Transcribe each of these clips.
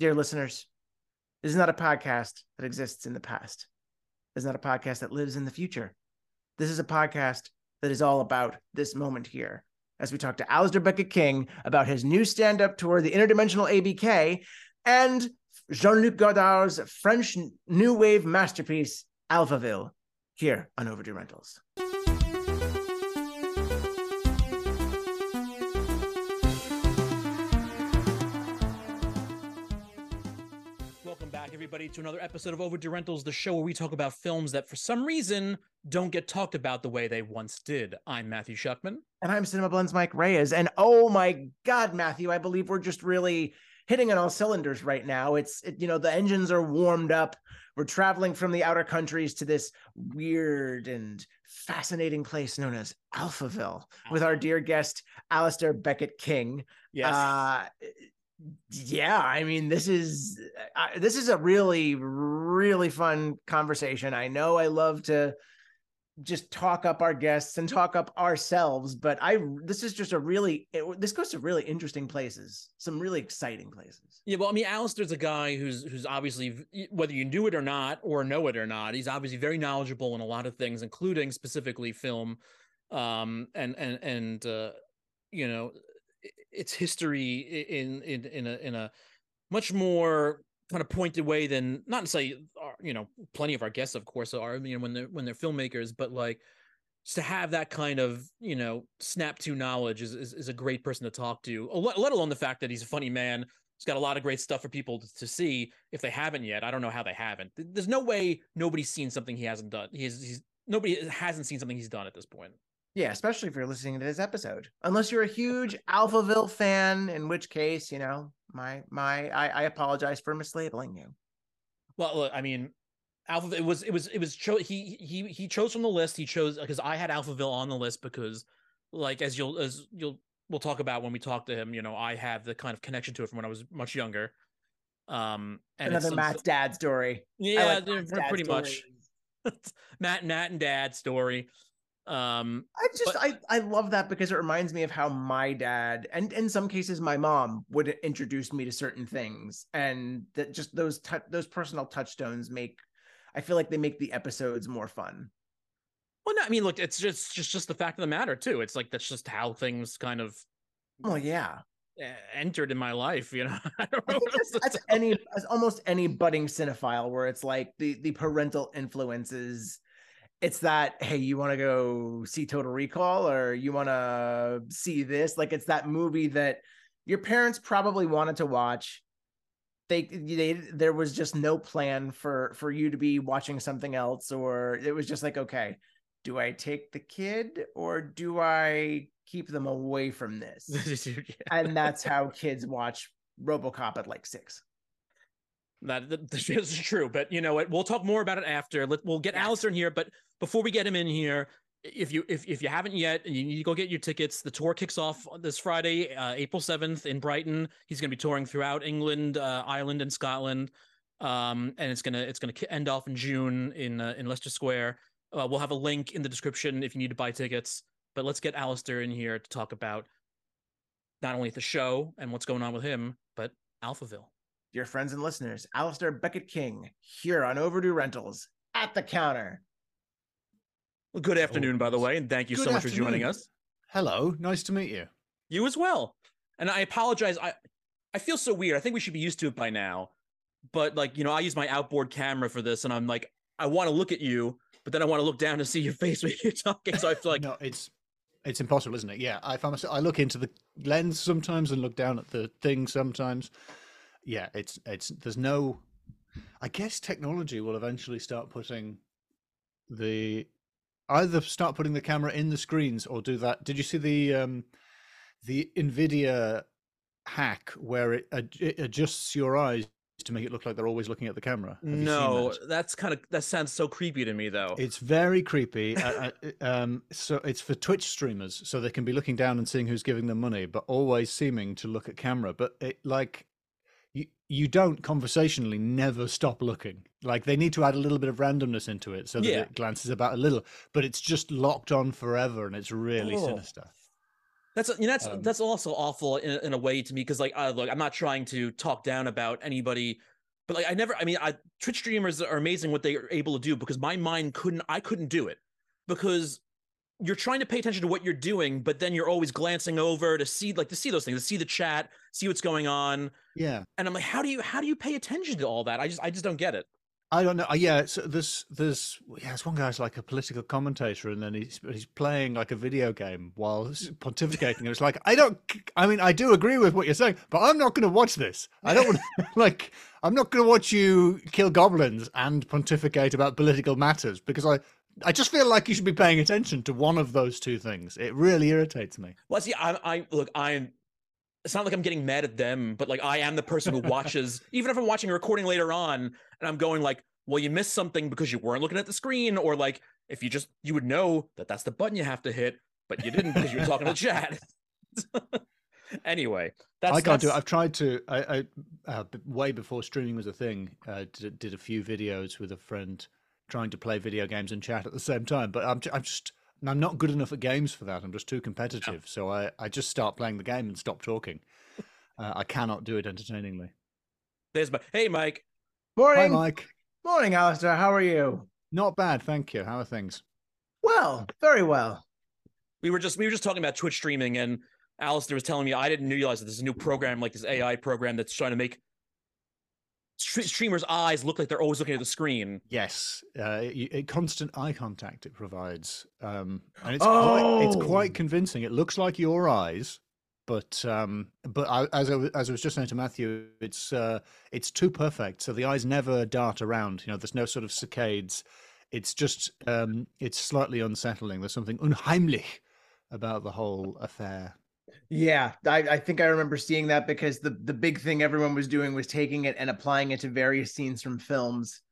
Dear listeners, this is not a podcast that exists in the past. This is not a podcast that lives in the future. This is a podcast that is all about this moment here. As we talk to Alasdair Beckett-King about his new stand up tour, The Interdimensional ABK, and Jean Luc Godard's French new wave masterpiece, Alphaville, here on Overdue Rentals. Everybody, to another episode of Overdue Rentals, the show where we talk about films that for some reason don't get talked about the way they once did. I'm Matthew Shuckman. And I'm Cinema Blends Mike Reyes. And oh my God, Matthew, I believe we're just really hitting on all cylinders right now. It's, it, you know, the engines are warmed up. We're traveling from the outer countries to this weird and fascinating place known as Alphaville with our dear guest, Alasdair Beckett-King. Yes. Uh, yeah, I mean, this is this is a really really fun conversation. I know I love to just talk up our guests and talk up ourselves, but I this is just a really it, this goes to really interesting places, some really exciting places. Yeah, well, I mean, Alasdair's a guy who's who's obviously whether you knew it or not, or know it or not, he's obviously very knowledgeable in a lot of things, including specifically film, um, and and and uh, you know, its history in in in a in a much more kind of pointed way than not to say you know plenty of our guests of course are you know when they're when they're filmmakers but like to have that kind of you know snap to knowledge is, is, is a great person to talk to let alone the fact that he's a funny man he's got a lot of great stuff for people to, to see if they haven't yet. I don't know how they haven't. There's no way nobody's seen something he hasn't done he's, he's nobody hasn't seen something he's done at this point Yeah, especially if you're listening to this episode. Unless you're a huge Alphaville fan, in which case, you know, my my I, I apologize for mislabeling you. Well, look, I mean, Alpha. It was it was it was cho- he he he chose from the list. He chose because I had Alphaville on the list because, like, as you'll as you'll we'll talk about when we talk to him. You know, I have the kind of connection to it from when I was much younger. Um, and it's Another some- Matt's dad story. Yeah, like Matt's pretty much Matt, Matt, and Dad story. Um, I just But- I I love that because it reminds me of how my dad and in some cases my mom would introduce me to certain things and that just those tou those personal touchstones make I feel like they make the episodes more fun. well, no, I mean, look, it's just just just the fact of the matter too. It's like that's just how things kind of Well, yeah. entered in my life. You know, I don't know else that's, that's any as almost any budding cinephile where it's like the the parental influences it's that hey you want to go see total recall or you want to see this like it's that movie that your parents probably wanted to watch they they there was just no plan for for you to be watching something else or it was just like okay do i take the kid or do i keep them away from this Yeah. and that's how kids watch RoboCop at like six. That, this is true, but you know what? We'll talk more about it after. Let, we'll get Yes. Alasdair in here, but before we get him in here, if you if if you haven't yet, and you need to go get your tickets. The tour kicks off this Friday, uh, April seventh in Brighton. He's going to be touring throughout England, uh, Ireland, and Scotland, um, and it's gonna it's gonna end off in June in uh, in Leicester Square. Uh, we'll have a link in the description if you need to buy tickets. But let's get Alasdair in here to talk about not only the show and what's going on with him, but Alphaville. Dear friends and listeners, Alasdair Beckett-King here on Overdue Rentals at the counter. Well, good oh, afternoon, by the way, and thank you so much for joining us. Hello, nice to meet you. You as well. And I apologize. I I feel so weird. I think we should be used to it by now. But like, you know, I use my outboard camera for this, and I'm like, I want to look at you, but then I want to look down to see your face when you're talking. So I feel like, no, it's it's impossible, isn't it? Yeah, I find myself. I look into the lens sometimes and look down at the thing sometimes. Yeah, it's it's there's no. I guess technology will eventually start putting the either start putting the camera in the screens or do that. Did you see the um the Nvidia hack where it, ad- it adjusts your eyes to make it look like they're always looking at the camera? Have no, that? that's kind of that sounds so creepy to me, though. It's very creepy. uh, uh, um, so it's for Twitch streamers, so they can be looking down and seeing who's giving them money, but always seeming to look at camera. But it like you don't conversationally never stop looking. Like they need to add a little bit of randomness into it so that Yeah. it glances about a little, but it's just locked on forever, and it's really Oh. sinister. That's you know that's Um, that's also awful in, in a way to me because like uh, look, I'm not trying to talk down about anybody, but like I never. I mean, I, Twitch streamers are amazing what they are able to do because my mind couldn't. I couldn't do it because you're trying to pay attention to what you're doing, but then you're always glancing over to see like to see those things, to see the chat, see what's going on, Yeah. and I'm like, how do you how do you pay attention to all that? I just I just don't get it. I don't know. uh, Yeah, so there's there's yeah, there's one guy's like a political commentator, and then he's he's playing like a video game while pontificating. And it's like I don't. I mean, I do agree with what you're saying, but I'm not going to watch this. I don't want like I'm not going to watch you kill goblins and pontificate about political matters because I I just feel like you should be paying attention to one of those two things. It really irritates me. Well, see, I, I look, I'm. It's not like I'm getting mad at them, but like I am the person who watches. even if I'm watching a recording later on, and I'm going like, "Well, you missed something because you weren't looking at the screen," or like, if you just you would know that that's the button you have to hit, but you didn't because you were talking to chat. anyway, that's I can't do it. I've tried to. I, I uh, way before streaming was a thing. Uh, did, did a few videos with a friend trying to play video games and chat at the same time. But I'm, j- I'm just I'm not good enough at games for that. I'm just too competitive. So I, I just start playing the game and stop talking. Uh, I cannot do it entertainingly. There's my hey, Mike. Hi, Morning, Mike. morning, Alasdair. How are you? Not bad, thank you. How are things? Well, very well. We were just we were just talking about Twitch streaming, and Alasdair was telling me I didn't realize that there's a new program like this AI program that's trying to make stre- streamers' eyes look like they're always looking at the screen. Yes, uh, y- y- constant eye contact it provides, um, and it's quite, it's Oh. quite convincing. It looks like your eyes, but um, but I, as I, as I was just saying to Matthew, it's uh, it's too perfect. So the eyes never dart around. You know, there's no sort of saccades. It's just um, it's slightly unsettling. There's something unheimlich about the whole affair. Yeah, I, I think I remember seeing that because the the big thing everyone was doing was taking it and applying it to various scenes from films.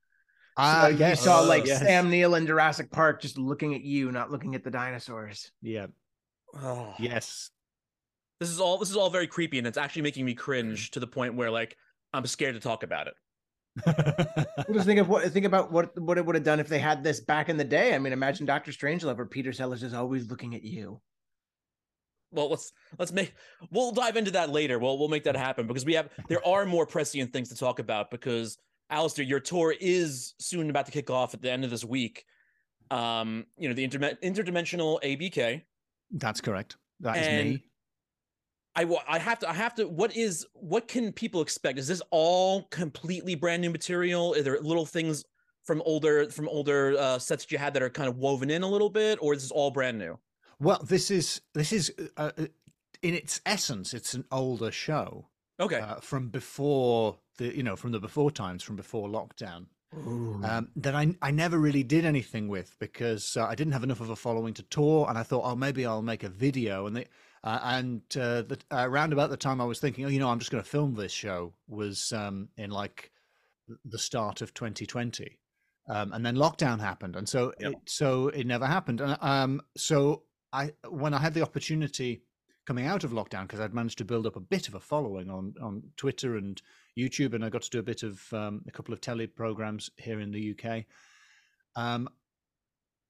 Ah, So yes, you saw Oh, like yes. Sam Neill in Jurassic Park just looking at you, not looking at the dinosaurs. Yeah, Oh. yes. This is all this is all very creepy, and it's actually making me cringe to the point where like I'm scared to talk about it. Well, just think of what think about what what it would have done if they had this back in the day. I mean, imagine Doctor Strangelove where Peter Sellers is always looking at you. Well, let's let's make we'll dive into that later. We'll we'll make that happen because we have there are more prescient things to talk about because Alasdair, your tour is soon about to kick off at the end of this week. Um, you know, the interme- interdimensional ABK. That's correct. That is And me. I I have to I have to what is what can people expect? Is this all completely brand new material? Are there little things from older from older uh, sets that you had that are kind of woven in a little bit, or is this all brand new? Well, this is this is uh, uh, in its essence, it's an older show Okay. uh, from before the you know from the before times, from before lockdown. Um, that I I never really did anything with because uh, I didn't have enough of a following to tour, and I thought, oh, maybe I'll make a video. And they uh, and uh, the, uh, around about the time I was thinking, oh, you know, I'm just going to film this show was um, in like the start of 2020. Um, and then lockdown happened, and so Yep. it, so it never happened. And um, so I when I had the opportunity coming out of lockdown because I'd managed to build up a bit of a following on on Twitter and YouTube, and I got to do a bit of um, a couple of tele programs here in the UK. Um,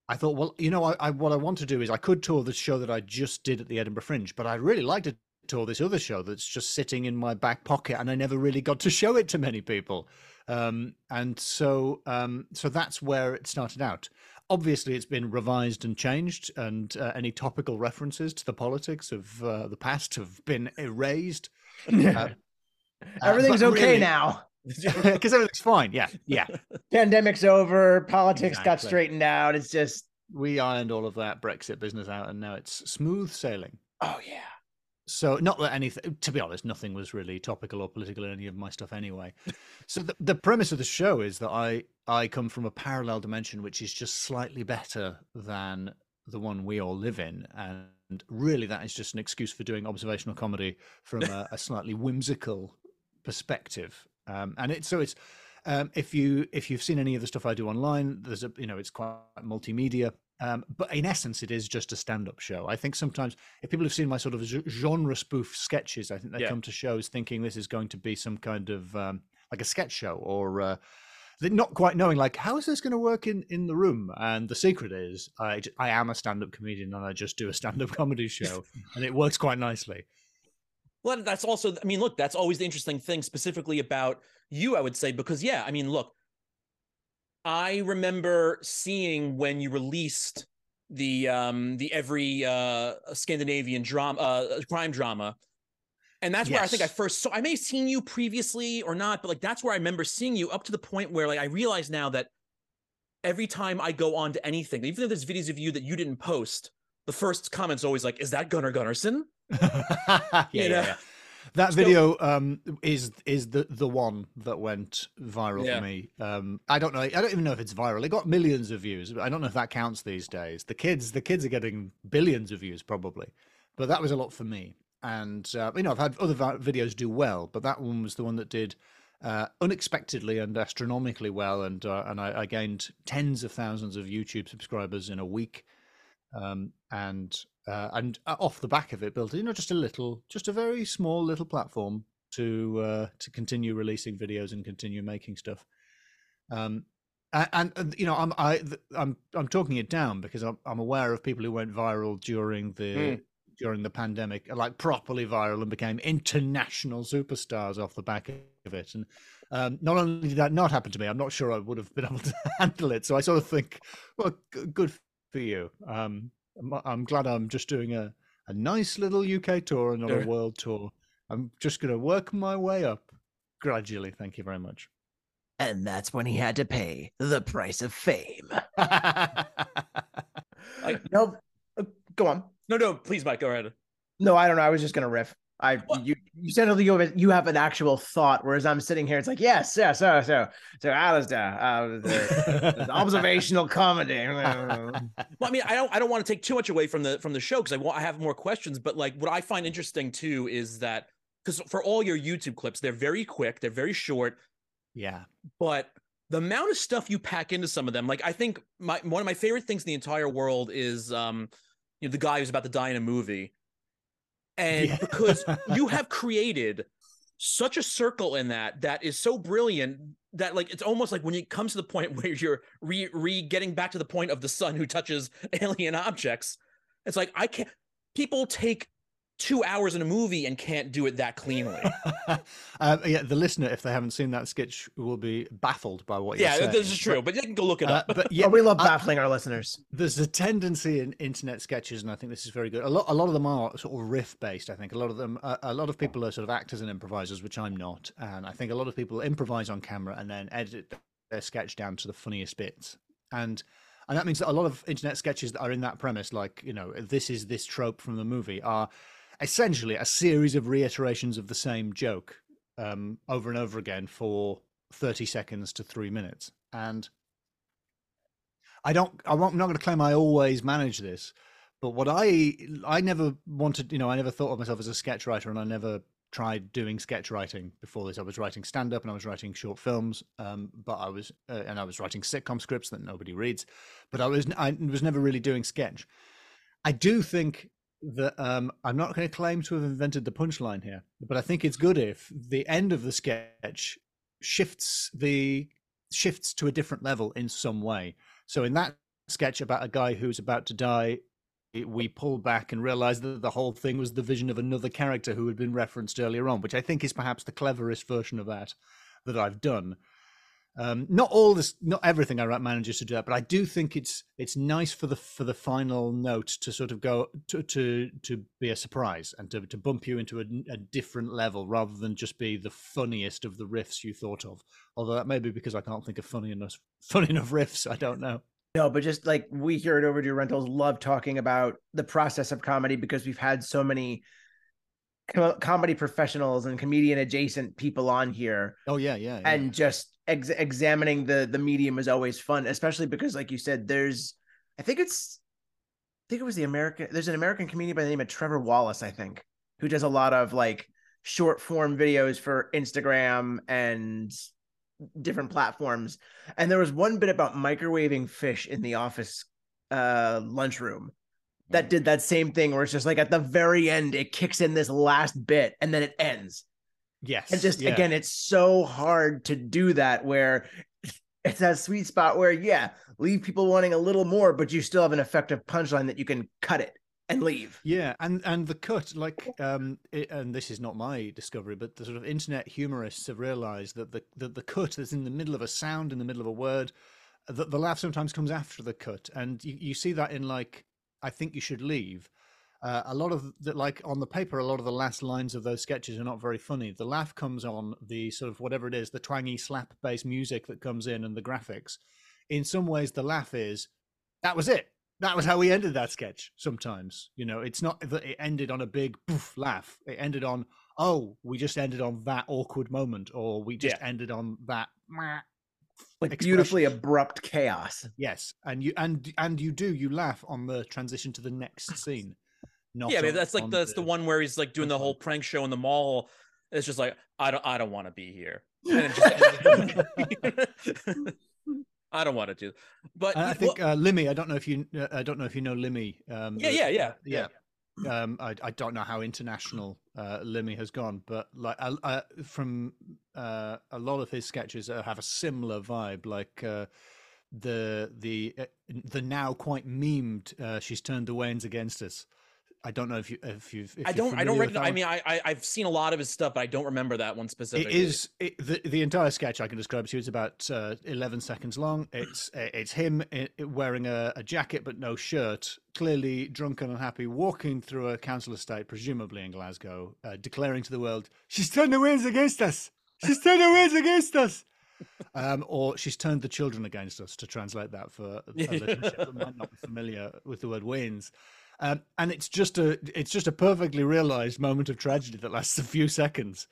I thought, well, you know, I, I what I want to do is I could tour the show that I just did at the Edinburgh Fringe, but I'd really like to tour this other show that's just sitting in my back pocket, and I never really got to show it to many people. Um, and so, um, so that's where it started out. Obviously, it's been revised and changed, and uh, any topical references to the politics of uh, the past have been erased. Uh, Everything's but okay really- now. because everything's fine. Yeah, yeah. Pandemic's over. Politics got straightened out. It's just We ironed all of that Brexit business out, and now it's smooth sailing. oh yeah. So, not that anything, to be honest, nothing was really topical or political in any of my stuff anyway. so, the, the premise of the show is that I I come from a parallel dimension which is just slightly better than the one we all live in, and really that is just an excuse for doing observational comedy from a, a slightly whimsical perspective. Um, and it's so it's um, if you if you've seen any of the stuff I do online, there's a you know it's quite multimedia. Um, but in essence, it is just a stand-up show. I think sometimes if people have seen my sort of genre spoof sketches, I think they Yeah. come to shows thinking this is going to be some kind of um, like a sketch show or uh, not quite knowing like how is this going to work in in the room? And the secret is i i am a stand-up comedian and i just do a stand-up comedy show and it works quite nicely. Well that's also i mean look that's always the interesting thing specifically about you i would say because yeah i mean look i remember seeing when you released the um the every uh scandinavian drama uh crime drama and that's yes. where I think I first saw. I may have seen you previously or not, but like that's where I remember seeing you up to the point where like I realize now that every time I go on to anything, even if there's videos of you that you didn't post, the first comment's always like, "Is that Gunnar Gunnarsson?" yeah, yeah, yeah, That so, video um, is is the the one that went viral yeah. for me. Um, I don't know. I don't even know if it's viral. It got millions of views. I don't know if that counts these days. The kids, the kids are getting billions of views probably, but that was a lot for me and uh, you know I've had other videos do well, but that one was the one that did uh, unexpectedly and astronomically well, and uh, and I, I, gained tens of thousands of YouTube subscribers in a week, um, and uh, and uh, off the back of it, built you know just a little, just a very small little platform to uh, to continue releasing videos and continue making stuff. Um, and, and, you know I'm I, I'm I'm talking it down because I'm, I'm aware of people who went viral during the mm during the pandemic, like properly viral and became international superstars off the back of it. And um, not only did that not happen to me, I'm not sure I would have been able to handle it. So I sort of think, well, g- good for you. Um, I'm, I'm, glad I'm just doing a, a nice little UK tour and not sure. a world tour. I'm just going to work my way up gradually. Thank you very much. And that's when he had to pay the price of fame. I, no, uh, go on. No, no, please, Mike, go ahead. No, I don't know. I was just gonna riff. I what? you you said you have you have an actual thought, whereas I'm sitting here. It's like yes, yes, so so so Alasdair, uh, the, the observational comedy. well, I mean, I don't I don't want to take too much away from the from the show because I want I have more questions. But like, what I find interesting too is that because for all your YouTube clips, they're very quick, they're very short. Yeah, but the amount of stuff you pack into some of them, like I think my one of my favorite things in the entire world is um you know the guy who's about to die in a movie and yeah. because you have created such a circle in that that is so brilliant that like it's almost like when it comes to the point where you're re re getting back to the point of the sun who touches alien objects it's like i can't people take two hours in a movie and can't do it that cleanly. um, yeah, the listener, if they haven't seen that sketch, will be baffled by what. You're saying. Yeah, this is true, but, but you can go look it uh, up. but yeah, oh, we love baffling our listeners. There's a tendency in internet sketches, and I think this is very good. A lot, a lot of them are sort of riff based. I think a lot of them, uh, a lot of people are sort of actors and improvisers, which I'm not, and I think a lot of people improvise on camera and then edit their sketch down to the funniest bits, and and that means that a lot of internet sketches that are in that premise, like you know, this is this trope from the movie, are essentially a series of reiterations of the same joke um, over and over again for 30 seconds to three minutes. And I don't, I'm not going to claim I always manage this, but what I, I never wanted, you know, I never thought of myself as a sketch writer and I never tried doing sketch writing before this. I was writing stand up and I was writing short films, um, but I was, uh, and I was writing sitcom scripts that nobody reads, but I was, I was never really doing sketch. I do think that um, I'm not going to claim to have invented the punchline here, but I think it's good if the end of the sketch shifts the shifts to a different level in some way. So in that sketch about a guy who's about to die, we pull back and realize that the whole thing was the vision of another character who had been referenced earlier on, which I think is perhaps the cleverest version of that that I've done. Um, not all this, not everything I write manages to do that, but I do think it's it's nice for the for the final note to sort of go to to to be a surprise and to to bump you into a, a different level rather than just be the funniest of the riffs you thought of. Although that may be because I can't think of funny enough funny enough riffs. I don't know. No, but just like we here at Overdue Rentals love talking about the process of comedy because we've had so many comedy professionals and comedian adjacent people on here. Oh yeah, yeah. yeah. And just ex- examining the the medium is always fun, especially because, like you said, there's, I think it's, I think it was the American. There's an American comedian by the name of Trevor Wallace, I think, who does a lot of like short form videos for Instagram and different platforms. And there was one bit about microwaving fish in the office uh lunchroom that did that same thing where it's just like at the very end it kicks in this last bit and then it ends Yes. And just yeah. again, it's so hard to do that where it's that sweet spot where yeah, leave people wanting a little more, but you still have an effective punchline that you can cut it and leave. Yeah, and and the cut, like, um, it, and this is not my discovery, but the sort of internet humorists have realised that the, that the cut that's in the middle of a sound, in the middle of a word, that the laugh sometimes comes after the cut, and you, you see that in like, I think you should leave. Uh, a lot of the, like on the paper, a lot of the last lines of those sketches are not very funny. The laugh comes on the sort of whatever it is, the twangy slap bass music that comes in and the graphics. In some ways, the laugh is that was it that was how we ended that sketch sometimes you know it's not that it ended on a big poof laugh it ended on oh we just ended on that awkward moment or we just Yeah. ended on that Like expression. beautifully abrupt chaos. yes and you and and you do you laugh on the transition to the next scene not yeah, I on- that's like that's the one where he's like doing the whole prank show in the mall. It's just like I don't I don't want to be here. And I don't want to do. But I well, think uh, Limmy. I don't know if you. Uh, I don't know if you know Limmy. Um, yeah, the- yeah, yeah, yeah. Um, I, I don't know how international uh, Limmy has gone, but like uh, uh, from uh, a lot of his sketches have a similar vibe. Like uh, the the uh, the now quite memed. Uh, She's turned the weans against us. I don't know if you if you've. If I don't I don't recognize. I mean, I, I I've seen a lot of his stuff, but I don't remember that one specifically. It is it, the the entire sketch I can describe to you. is about uh, eleven seconds long. It's uh, it's him i- wearing a, a jacket but no shirt, clearly drunk and unhappy, walking through a council estate, presumably in Glasgow, uh, declaring to the world, "She's turned the weans against us. She's turned the weans against us." Um, or she's turned the children against us. To translate that for a listenership that might not be familiar with the word "weans." Um, and it's just a it's just a perfectly realized moment of tragedy that lasts a few seconds.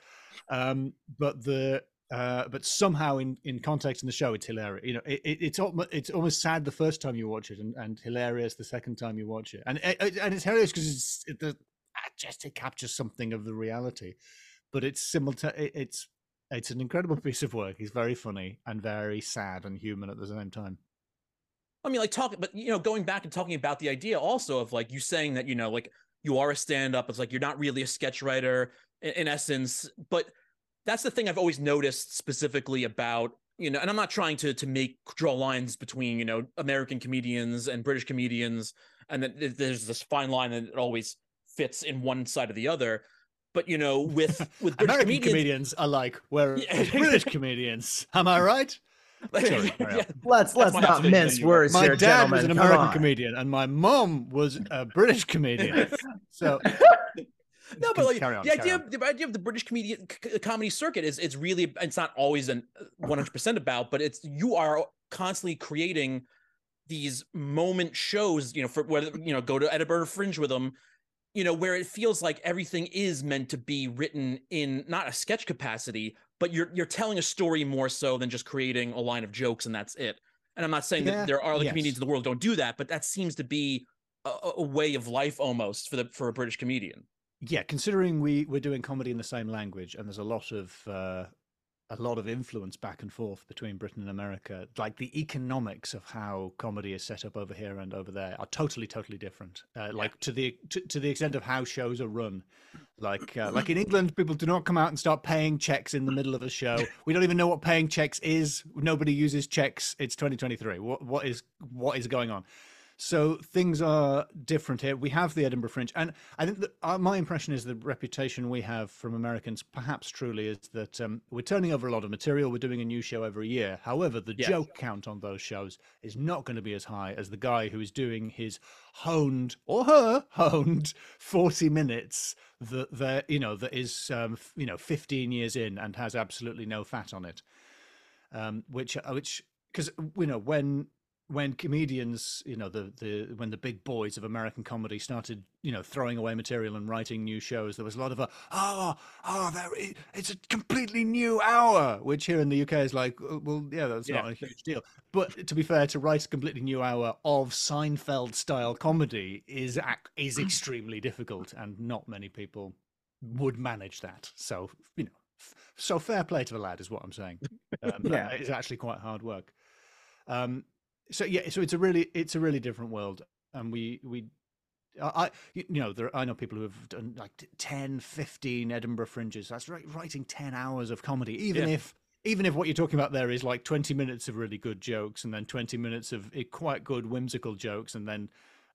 Um but the uh but somehow in in context in the show it's hilarious. You know it, it, it's almost it's almost sad the first time you watch it and, and hilarious the second time you watch it. And it, it- and it's hilarious because it's it, the just it captures something of the reality. But it's simultaneous it's it's an incredible piece of work. He's very funny and very sad and human at the same time I mean, like talking, but you know, going back and talking about the idea also of like you saying that you know, like you are a stand-up. It's like you're not really a sketch writer in, in essence, but that's the thing I've always noticed specifically about you know, and I'm not trying to to make draw lines between you know American comedians and British comedians, and that there's this fine line that it always fits in one side or the other. But you know, with with British American comedians, comedians like where Yeah. British comedians am I right Sorry. Yeah, Let's let's not observation mince anyway. words my here, dad was gentlemen. an Come American on. comedian, and my mom was a British comedian. So no, but like on, the idea, on. of, the idea of the British comedian c- comedy circuit is it's really it's not always an uh, 100 percent about, but it's you are constantly creating these moment shows. You know, for whether you know go to Edinburgh Fringe with them, you know, where it feels like everything is meant to be written in not a sketch capacity, but you're you're telling a story more so than just creating a line of jokes and that's it. And I'm not saying Yeah, that there are other yes. comedians in the world don't do that, but that seems to be a, a- way of life almost for the for a British comedian. yeah, considering we we're doing comedy in the same language, and there's a lot of uh, a lot of influence back and forth between Britain and America. Like the economics of how comedy is set up over here and over there are totally, totally different. Uh, like to the to, to the extent of how shows are run. Like uh, like in England, people do not come out and start paying checks in the middle of a show. We don't even know what paying checks is. Nobody uses checks. It's 2023. What what is what is going on? So things are different here. We have the Edinburgh Fringe, and I think that uh, my impression is the reputation we have from Americans, perhaps truly, is that um, we're turning over a lot of material. We're doing a new show every year. However, the Yeah. joke count on those shows is not going to be as high as the guy who is doing his honed or her honed forty minutes that that you know that is um, you know fifteen years in and has absolutely no fat on it um, which uh, which because you know when when comedians you know the the when the big boys of American comedy started you know throwing away material and writing new shows, there was a lot of a oh oh there it's a completely new hour, which here in the UK is like "Uh, well yeah that's Yeah. not a huge deal. But to be fair, to write a completely new hour of Seinfeld style comedy is is extremely difficult, and not many people would manage that. So you know. So fair play to the lad is what I'm saying. Um, Yeah. it's actually quite hard work. Um, so yeah, so it's a really it's a really different world, and we we. I, you know, there. I know people who have done like t- 10, 15 Edinburgh fringes. That's right, writing ten hours of comedy. Even Yeah. if even if what you're talking about there is like 20 minutes of really good jokes and then 20 minutes of eh, quite good whimsical jokes and then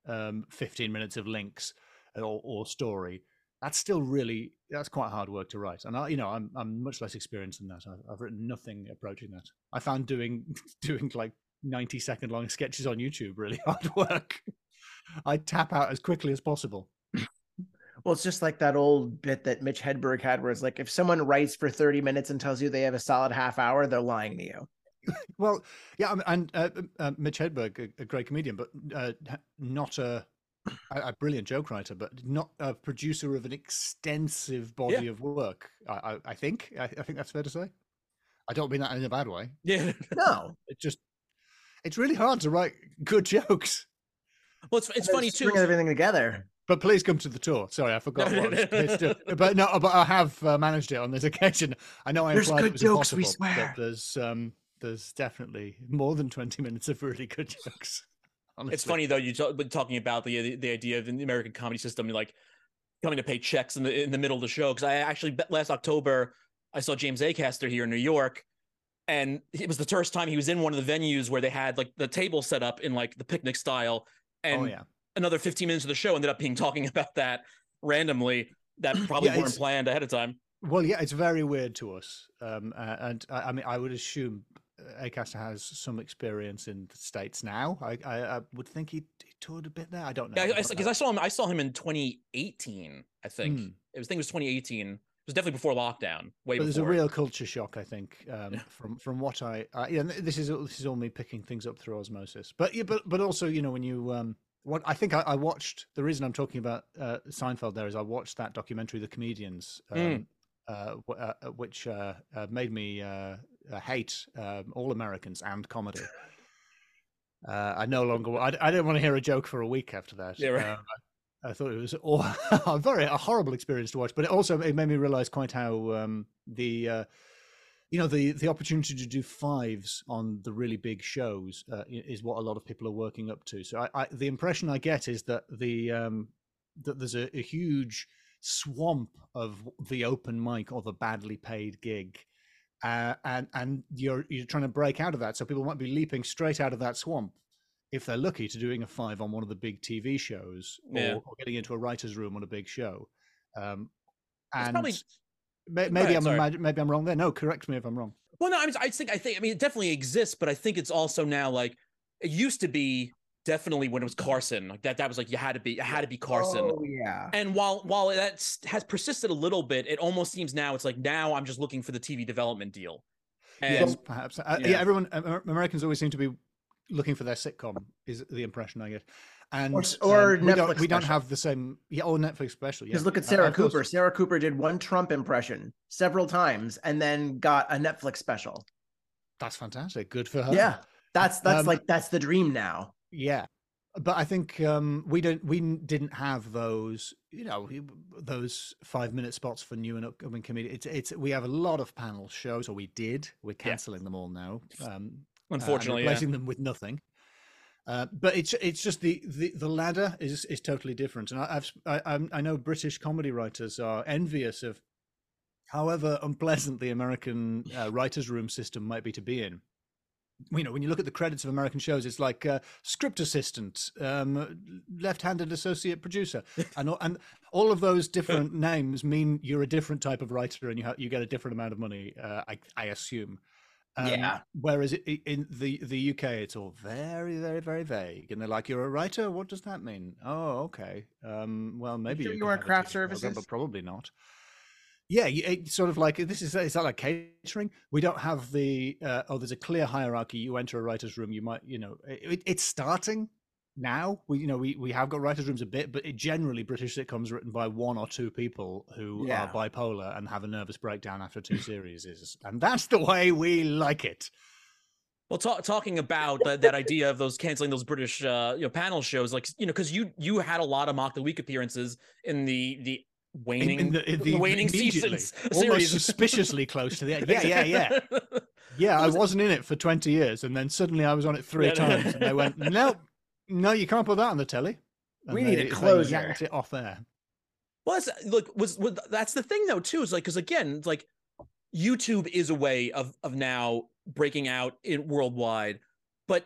um, 15 minutes of links or, or story that's still really that's quite hard work to write and I, you know i'm i'm much less experienced than that I've, I've written nothing approaching that i found doing doing like 90 second long sketches on youtube really hard work i tap out as quickly as possible Well, it's just like that old bit that Mitch Hedberg had, where it's like if someone writes for 30 minutes and tells you they have a solid half hour, they're lying to you. well yeah and uh, uh, mitch hedberg a, a great comedian but uh, not a a, a brilliant joke writer, but not a producer of an extensive body Yeah. of work. I, I, I think. I, I think that's fair to say. I don't mean that in a bad way. Yeah. No. It just, it's really hard to write good jokes. Well, it's it's And funny string too. everything together. But please come to the tour. Sorry, I forgot. No, What I was no, no. to- but no, but I have uh, managed it on this occasion. I know I There's implied good it was jokes, we swear. but there's um, there's definitely more than twenty minutes of really good jokes. It's funny though you talk, been talking about the the idea of the American comedy system, like coming to pay checks in the in the middle of the show. Because I actually last October I saw James Acaster here in New York, and it was the first time he was in one of the venues where they had like the table set up in like the picnic style, and Oh yeah. another 15 minutes of the show ended up being talking about that randomly that probably Yeah, weren't planned ahead of time. Well, yeah, it's very weird to us, um, uh, and I, I mean, I would assume Acaster has some experience in the states now. I, I, I would think he, he toured a bit there. I don't know. Yeah, but, because uh, I saw him. I saw him in 2018. I think Hmm. it was. I think it was 2018. It was definitely before lockdown. Way but there's a real culture shock, I think, um, from from what I, I yeah, this is this is all me picking things up through osmosis. But yeah, but but also, you know, when you um, what I think I, I watched the reason I'm talking about uh, Seinfeld there is I watched that documentary, The Comedians, um, Mm. uh, w- uh, which uh, uh, made me uh, hate um, all Americans and comedy. Uh, I no longer. I, I didn't want to hear a joke for a week after that. Yeah, right. I, thought it was aw- a very a horrible experience to watch, but it also it made me realize quite how um, the uh, you know the the opportunity to do fives on the really big shows uh, is what a lot of people are working up to. So I, I the impression I get is that the um, that there's a, a huge swamp of the open mic or the badly paid gig. Uh, and and you're you're trying to break out of that, so people might be leaping straight out of that swamp if they're lucky to doing a five on one of the big TV shows or, Yeah. or getting into a writer's room on a big show. Um, and probably may, maybe ahead, I'm sorry. maybe I'm wrong there. No, correct me if I'm wrong. Well, no, I, mean, I think I think I mean it definitely exists, but I think it's also now like it used to be definitely when it was Carson like that. That was like you had to be it had to be Carson. Oh, yeah. And while while that has persisted a little bit, it almost seems now it's like now I'm just looking for the TV development deal. And yes, perhaps. Uh, yeah. yeah. everyone Americans always seem to be looking for their sitcom. Is the impression I get. And Or or um, we don't Netflix we don't have the same. Yeah, or Netflix special. Yeah, Because look at Uh, Sarah course. Cooper. Sarah Cooper did one Trump impression several times and then got a Netflix special. That's fantastic. Good for her. Yeah. That's that's Um, like that's the dream now. Yeah. But I think um, we don't. We didn't have those, you know, those five-minute spots for new and upcoming comedy. It's, it's. We have a lot of panel shows, or we did. We're canceling them all now. Um, uh, and unfortunately, yeah. replacing them with nothing. Uh, but it's it's just the, the, the ladder is is totally different, and I, I've I, I know British comedy writers are envious of, however unpleasant the American uh, writers' room system might be to be in. You know, when you look at the credits of American shows, it's like uh, script assistant, um, left-handed associate producer, and all- and all of those different names mean you're a different type of writer, and you ha- you get a different amount of money. Uh, I I assume. Um, Yeah. Whereas in the the UK, it's all very, very, very vague, and they're like, "You're a writer. What does that mean?" Oh, okay. Um, well, maybe sure you are craft TV program, services? but probably not. Yeah, it's sort of like this is is that like catering? We don't have the uh, oh, there's a clear hierarchy. You enter a writer's room, you might you know it, it's starting now. We you know we we have got writers' rooms a bit, but it, generally British sitcoms written by one or two people who Yeah. are bipolar and have a nervous breakdown after two series is, and that's the way we like it. Well, ta- talking about that, that idea of those canceling those British uh, you know panel shows, like you know, because you you had a lot of mock the week appearances in the the waning in the, in the waning seasons almost series. suspiciously close to the end. Yeah, yeah, yeah. Yeah, I Was it- wasn't in it for 20 years, and then suddenly I was on it three Yeah. times, and they went, "No, no, you can't put that on the telly." And We need a they- they closure. yanked it off there. Well, that's, look, was, was that's the thing though too. Is like because again, it's like YouTube is a way of of now breaking out in worldwide, but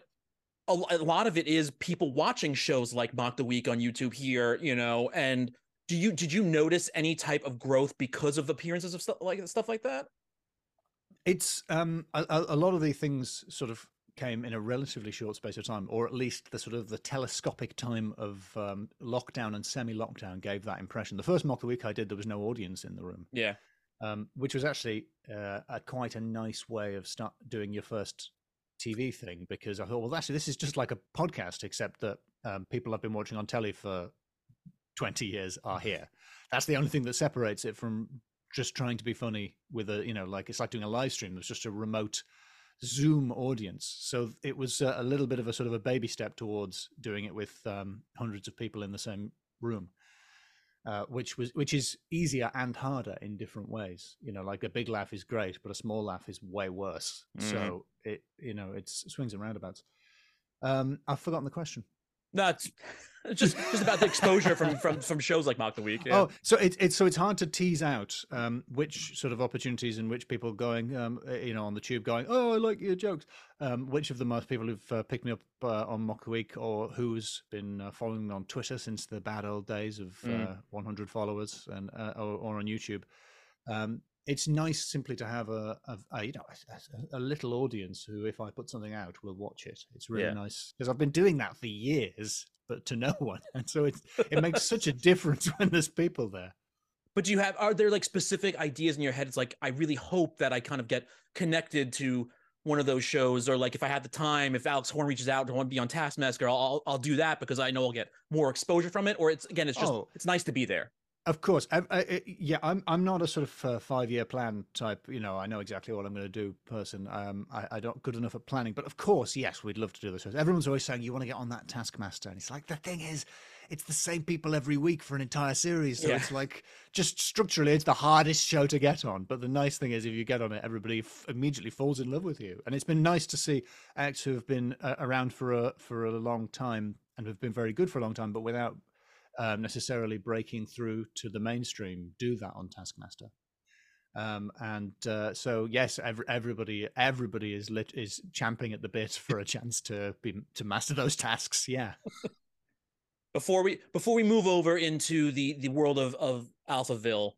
a, a lot of it is people watching shows like Mock the Week on YouTube here, you know. And do you did you notice any type of growth because of appearances of stuff like stuff like that? It's um a, a lot of the things sort of came in a relatively short space of time, or at least the sort of the telescopic time of um, lockdown and semi-lockdown gave that impression. The first mock the week I did, there was no audience in the room. Yeah, um, which was actually uh, a quite a nice way of start doing your first TV thing because I thought, well, actually, this is just like a podcast, except that um, people I've been watching on telly for 20 years are here. That's the only thing that separates it from just trying to be funny with a, you know, like it's like doing a live stream. It's just a remote Zoom audience. So it was a little bit of a sort of a baby step towards doing it with um, hundreds of people in the same room. Uh, which was which is easier and harder in different ways. You know, like a big laugh is great, but a small laugh is way worse. Mm. So it you know it's swings and roundabouts. Um, I've forgotten the question. That's just just about the exposure from from from shows like Mock the Week. Yeah. Oh, so it's it's so it's hard to tease out um, which sort of opportunities and which people going, um, eh, you know, on the tube going, oh, I like your jokes. Um, which of the most people who've uh, picked me up uh, on Mock the Week or who's been uh, following me on Twitter since the bad old days of mm. 100 uh, followers and uh, or, or, on YouTube. It's nice simply to have a, a, a you know a, a, little audience who, if I put something out, will watch it. It's really yeah. nice because I've been doing that for years, but to no one, and so it it makes such a difference when there's people there. But do you have are there like specific ideas in your head? It's like I really hope that I kind of get connected to one of those shows, or like if I have the time, if Alex Horne reaches out to want to be on Taskmaster, I'll, I'll I'll do that because I know I'll get more exposure from it. Or it's again, it's just oh. it's nice to be there. Of course, I, I, yeah. I'm I'm not a sort of uh, five year plan type. You know, I know exactly what I'm going to do. Person, um, I, I don't good enough at planning. But of course, yes, we'd love to do this. Everyone's always saying you want to get on that Taskmaster, and it's like the thing is, it's the same people every week for an entire series. So yeah. it's like just structurally, it's the hardest show to get on. But the nice thing is, if you get on it, everybody f- immediately falls in love with you. And it's been nice to see acts who have been uh, around for a for a long time and have been very good for a long time, but without um, necessarily breaking through to the mainstream do that on Taskmaster. Um, and uh, so yes, every, everybody everybody is lit is champing at the bit for a chance to be to master those tasks. Yeah. before we before we move over into the the world of of Alphaville,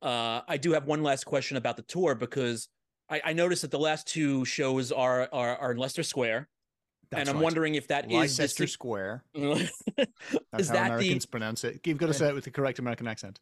uh, I do have one last question about the tour because I, I noticed that the last two shows are are, are in Leicester Square. That's and I'm right. wondering if that Leicester is Leicester Square. That's is how that Americans the... pronounce it. You've got to say it with the correct American accent.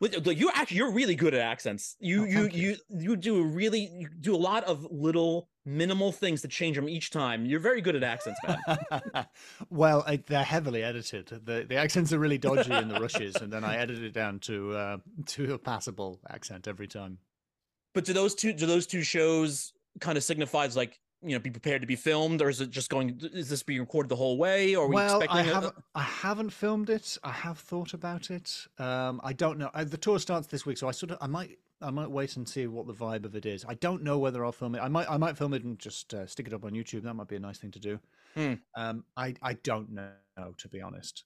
You're actually you're really good at accents. You oh, you you you do really you do a lot of little minimal things to change them each time. You're very good at accents, man. well, I, they're heavily edited. The the accents are really dodgy in the rushes, and then I edit it down to uh, to a passable accent every time. But do those two do those two shows kind of signifies like you know be prepared to be filmed or is it just going is this being recorded the whole way or well I haven't, I haven't filmed it. I have thought about it. Um i don't know. I, the tour starts this week so i sort of i might i might wait and see what the vibe of it is. I don't know whether i'll film it. I might i might film it and just uh, stick it up on youtube. That might be a nice thing to do. Hmm. um i i don't know to be honest.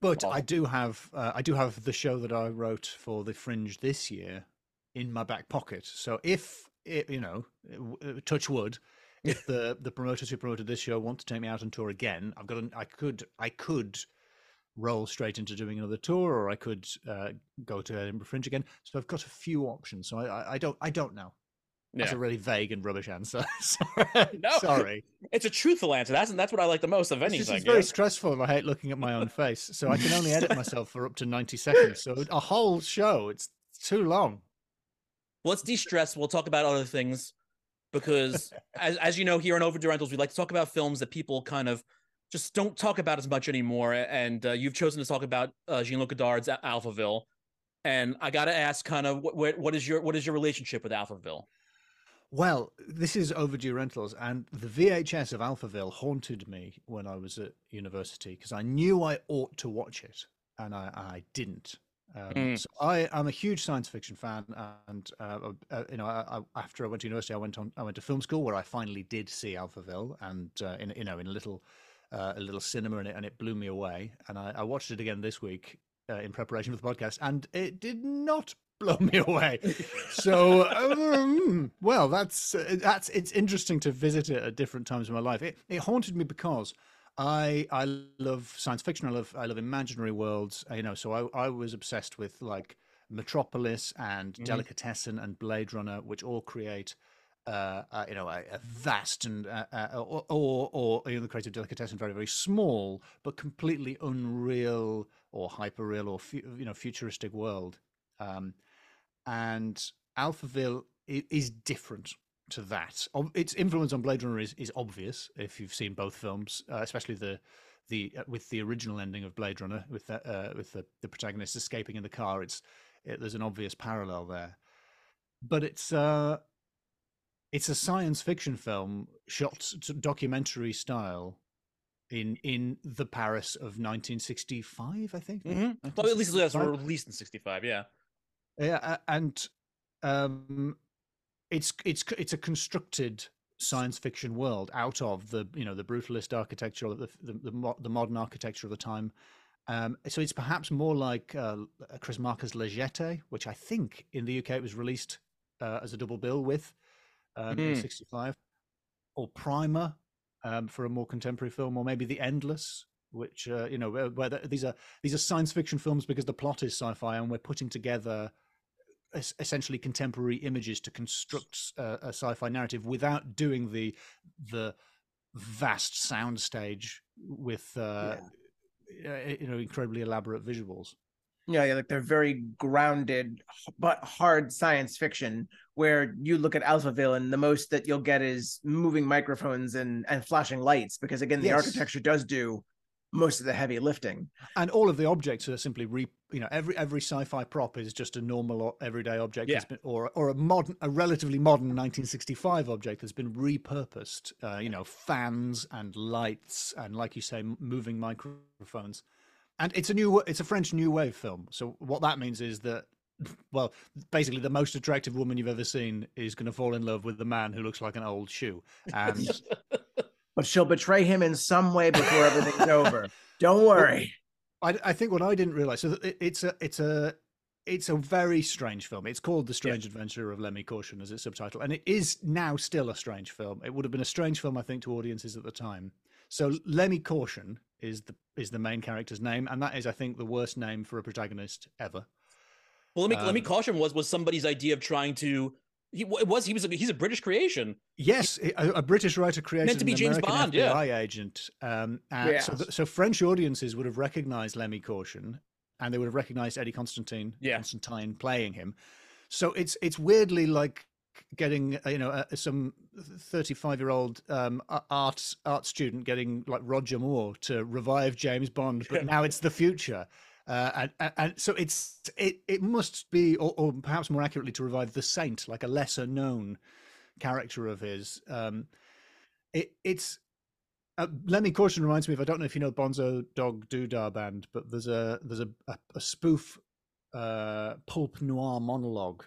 But i do have uh, i do have the show that i wrote for the fringe this year in my back pocket. So if it, you know, uh, touch wood. If the the promoters who promoted this show want to take me out on tour again, I've got. An, I could. I could roll straight into doing another tour, or I could uh, go to Edinburgh Fringe again. So I've got a few options. So I, I, don't. I don't know. That's a really vague and rubbish answer. sorry. no, sorry. It's a truthful answer. That's that's what I like the most of anything. It's very stressful, I hate looking at my own face. So I can only edit myself for up to ninety seconds. So a whole show, it's too long let's de-stress. We'll talk about other things because, as as you know, here on Overdue Rentals, we like to talk about films that people kind of just don't talk about as much anymore. And uh, you've chosen to talk about uh, Jean-Luc Godard's Alphaville. And I got to ask, kind of, what, what is your what is your relationship with Alphaville? Well, this is overdue rentals, and the VHS of Alphaville haunted me when I was at university because I knew I ought to watch it, and I, I didn't. Um, mm. So I am a huge science fiction fan, and uh, uh, you know, I, I, after I went to university, I went on, I went to film school where I finally did see Alphaville, and uh, in you know, in a little, uh, a little cinema, and it, and it blew me away. And I, I watched it again this week uh, in preparation for the podcast, and it did not blow me away. So, um, well, that's uh, that's it's interesting to visit it at different times in my life. It it haunted me because I I love science fiction. I love I love imaginary worlds. You know, so I I was obsessed with like Metropolis and Mhm. Delicatessen and Blade Runner, which all create. Uh, uh, you know, a, a vast and uh, uh, or, or or you know, the creative delicatessen very very small, but completely unreal or hyper real or fu- you know futuristic world. Um, and Alphaville is different to that. Its influence on Blade Runner is, is obvious if you've seen both films, uh, especially the the uh, with the original ending of Blade Runner with the, uh, with the, the protagonist escaping in the car. It's it, there's an obvious parallel there, but it's uh it's a science fiction film shot documentary style in in the Paris of 1965, I think. Mhm. Well, at least that's 1965? released in '65. Yeah. Yeah, and um, it's it's it's a constructed science fiction world out of the you know the brutalist architecture, the the, the, the modern architecture of the time. Um, so it's perhaps more like uh, Chris Marker's Le which I think in the UK it was released uh, as a double bill with um, in Mm. '65, or Primer um, for a more contemporary film, or maybe The Endless, which uh, you know where, where the, these are these are science fiction films because the plot is sci-fi and we're putting together essentially contemporary images to construct uh, a sci-fi narrative without doing the the vast soundstage with uh, uh, you know incredibly elaborate visuals. Yeah, yeah, like they're very grounded but hard science fiction where you look at Alphaville and the most that you'll get is moving microphones and and flashing lights because again the Yes. architecture does do most of the heavy lifting. and all of the objects are simply re you know every every sci-fi prop is just a normal everyday object Yeah. been, or or a modern a relatively modern 1965 object that's been repurposed uh, you know fans and lights and like you say moving microphones and it's a new it's a french new wave film so what that means is that well basically the most attractive woman you've ever seen is going to fall in love with the man who looks like an old shoe and But she'll betray him in some way before everything's over. Don't worry. I, I think what I didn't realize so it, it's a it's a it's a very strange film. It's called The Strange Adventure of Lemmy Caution as its subtitle, and it is now still a strange film. It would have been a strange film, I think, to audiences at the time. So Lemmy Caution is the is the main character's name, and that is, I think, the worst name for a protagonist ever. Well, let me let me Um, caution was was somebody's idea of trying to. He it was he was a, he's a British creation. Yes, a British writer created meant to be an James American Bond, FBI yeah. agent. Um, and so, Yes. th- so French audiences would have recognized Lemmy Caution, and they would have recognized Eddie Constantine, Yeah. Constantine playing him. So it's it's weirdly like getting uh, you know uh, some 35 year old um a- art art student getting like roger moore to revive james bond but now it's the future uh, and, and, so it's it it must be or, or perhaps more accurately to revive the saint like a lesser known character of his. Um it it's uh, Lemmy Caution reminds me of I don't know if you know Bonzo Dog Doo-Dah Band, but there's a there's a, a, a spoof uh, pulp noir monologue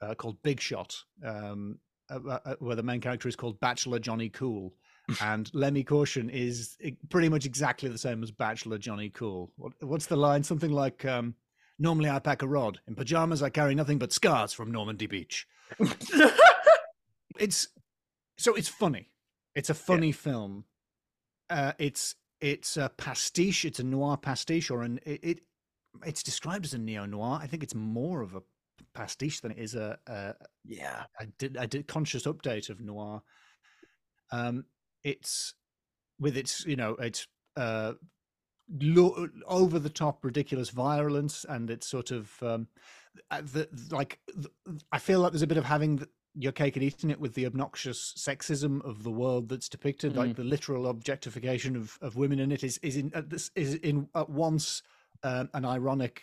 uh, called Big Shot, um, uh, where the main character is called Bachelor Johnny Cool, and Lemmy Caution is pretty much exactly the same as Bachelor Johnny Cool. What, what's the line? Something like, um, "Normally I pack a rod. In pajamas I carry nothing but scars from Normandy Beach." it's so it's funny. It's a funny film. Uh, it's it's a pastiche. It's a noir pastiche, or an it, it it's described as a neo noir. I think it's more of a pastiche than it is a a, yeah. a, did, a did conscious update of noir. Um, it's with its you know it's uh lo- over the top ridiculous violence and it's sort of um uh, the like th- i feel like there's a bit of having th- your cake and eating it with the obnoxious sexism of the world that's depicted like the literal objectification of, of women in it is is in at this is in at once um, an ironic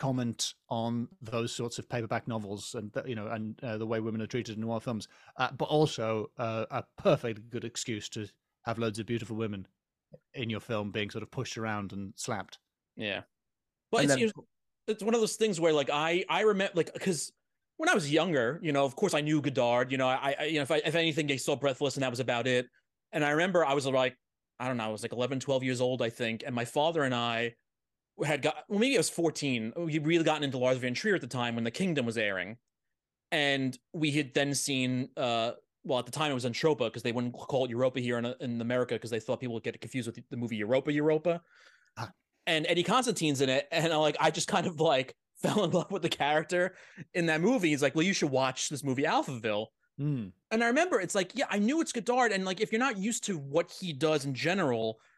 comment on those sorts of paperback novels and you know and uh, the way women are treated in noir films uh, but also uh, a perfect good excuse to have loads of beautiful women in your film being sort of pushed around and slapped Yeah. Well, And it's, then- you know, it's one of those things where like I I remember like because when I was younger, you know, of course I knew Godard. You know, I, I you know if I if anything I saw Breathless and that was about it. And I remember I was like I don't know, I was like 11, 12 years old, I think, and my father and I had got well maybe I was 14. We had really gotten into Lars von Trier at the time when The Kingdom was airing, and we had then seen uh well at the time it was Zentropa because they wouldn't call it Europa here in, in America because they thought people would get confused with the movie Europa Europa. Ah. And Eddie Constantine's in it, and I like I just kind of like fell in love with the character in that movie. He's like, well, you should watch this movie Alphaville. Mm. And I remember it's like, yeah, I knew it's Godard, and like if you're not used to what he does in general, it,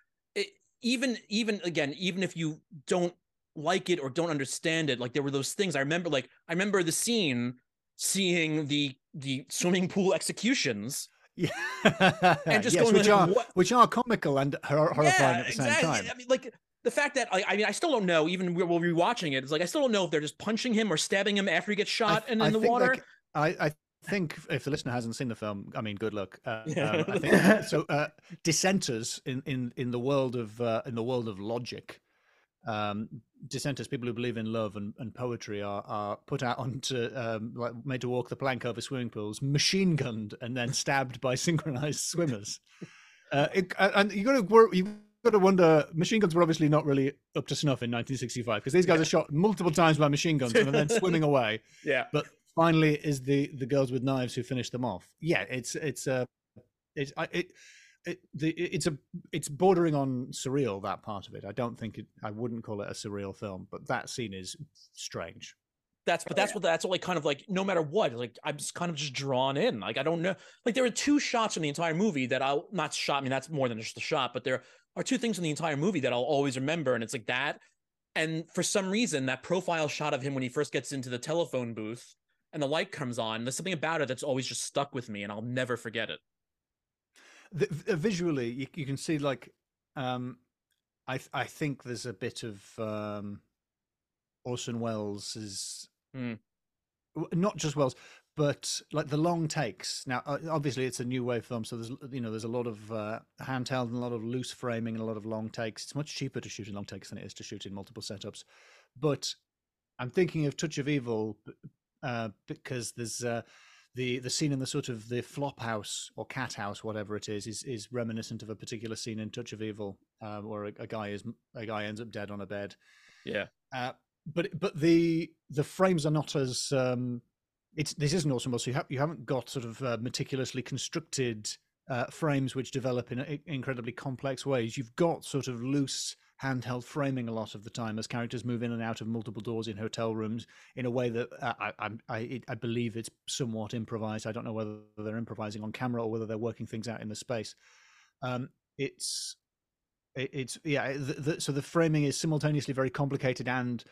even even again, even if you don't like it or don't understand it, like there were those things. I remember, like I remember the scene seeing the the swimming pool executions. Yeah, And just yes, going which like, are what- which are comical and hor- horrifying at the same time. I mean, like the fact that I, I mean, I still don't know. Even while rewatching it, it's like I still don't know if they're just punching him or stabbing him after he gets shot th- and I in the think, water. like, I, I think if the listener hasn't seen the film, I mean, good luck. Uh, Yeah. um, I think, so uh, dissenters in, in, in the world of uh, in the world of logic, um, dissenters, people who believe in love and, and poetry, are are put out onto um, like made to walk the plank over swimming pools, machine gunned, and then stabbed by synchronized swimmers. Uh, it, and you got to you got to wonder. Machine guns were obviously not really up to snuff in 1965 because these guys are shot multiple times by machine guns and then swimming away yeah, but finally is the the girls with knives who finish them off. Yeah it's it's uh it's I- it it the it's a it's bordering on surreal that part of it. I don't think it i wouldn't call it a surreal film but that scene is strange. That's but that's what that's like kind of like no matter what like i'm just kind of just drawn in. Like i don't know like there are two shots in the entire movie that i'll not shot i mean that's more than just a shot but there are two things in the entire movie that i'll always remember and it's like that and for some reason that profile shot of him when he first gets into the telephone booth and the light comes on there's something about it that's always just stuck with me and i'll never forget it. The, uh, visually you, you can see like um i i think there's a bit of um orson welles is Hmm. not just welles but like the long takes. Now obviously it's a new wave film so there's you know there's a lot of uh, handheld and a lot of loose framing and a lot of long takes. It's much cheaper to shoot in long takes than it is to shoot in multiple setups. But i'm thinking of touch of evil uh, because there's uh, the the scene in the sort of the flop house or cat house, whatever it is, is is reminiscent of a particular scene in Touch of Evil, uh, where a, a guy is a guy ends up dead on a bed. yeah Uh, but but the the frames are not as um, it's this isn't Orson. So you have you haven't got sort of uh, meticulously constructed uh, frames which develop in uh, incredibly complex ways. You've got sort of loose handheld framing a lot of the time as characters move in and out of multiple doors in hotel rooms in a way that uh, I I I, believe it's somewhat improvised. I don't know whether they're improvising on camera or whether they're working things out in the space. Um, it's it, it's yeah. The, the, so the framing is simultaneously very complicated and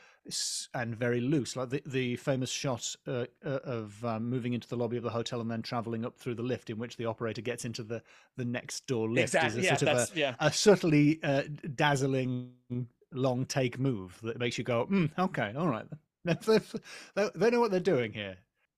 and very loose. Like the, the famous shot uh, uh, of um, moving into the lobby of the hotel and then traveling up through the lift, in which the operator gets into the the next door lift, exactly is a yeah sort of a, that's yeah a subtly uh, dazzling long take move that makes you go, mm, okay, all right. They know what they're doing here.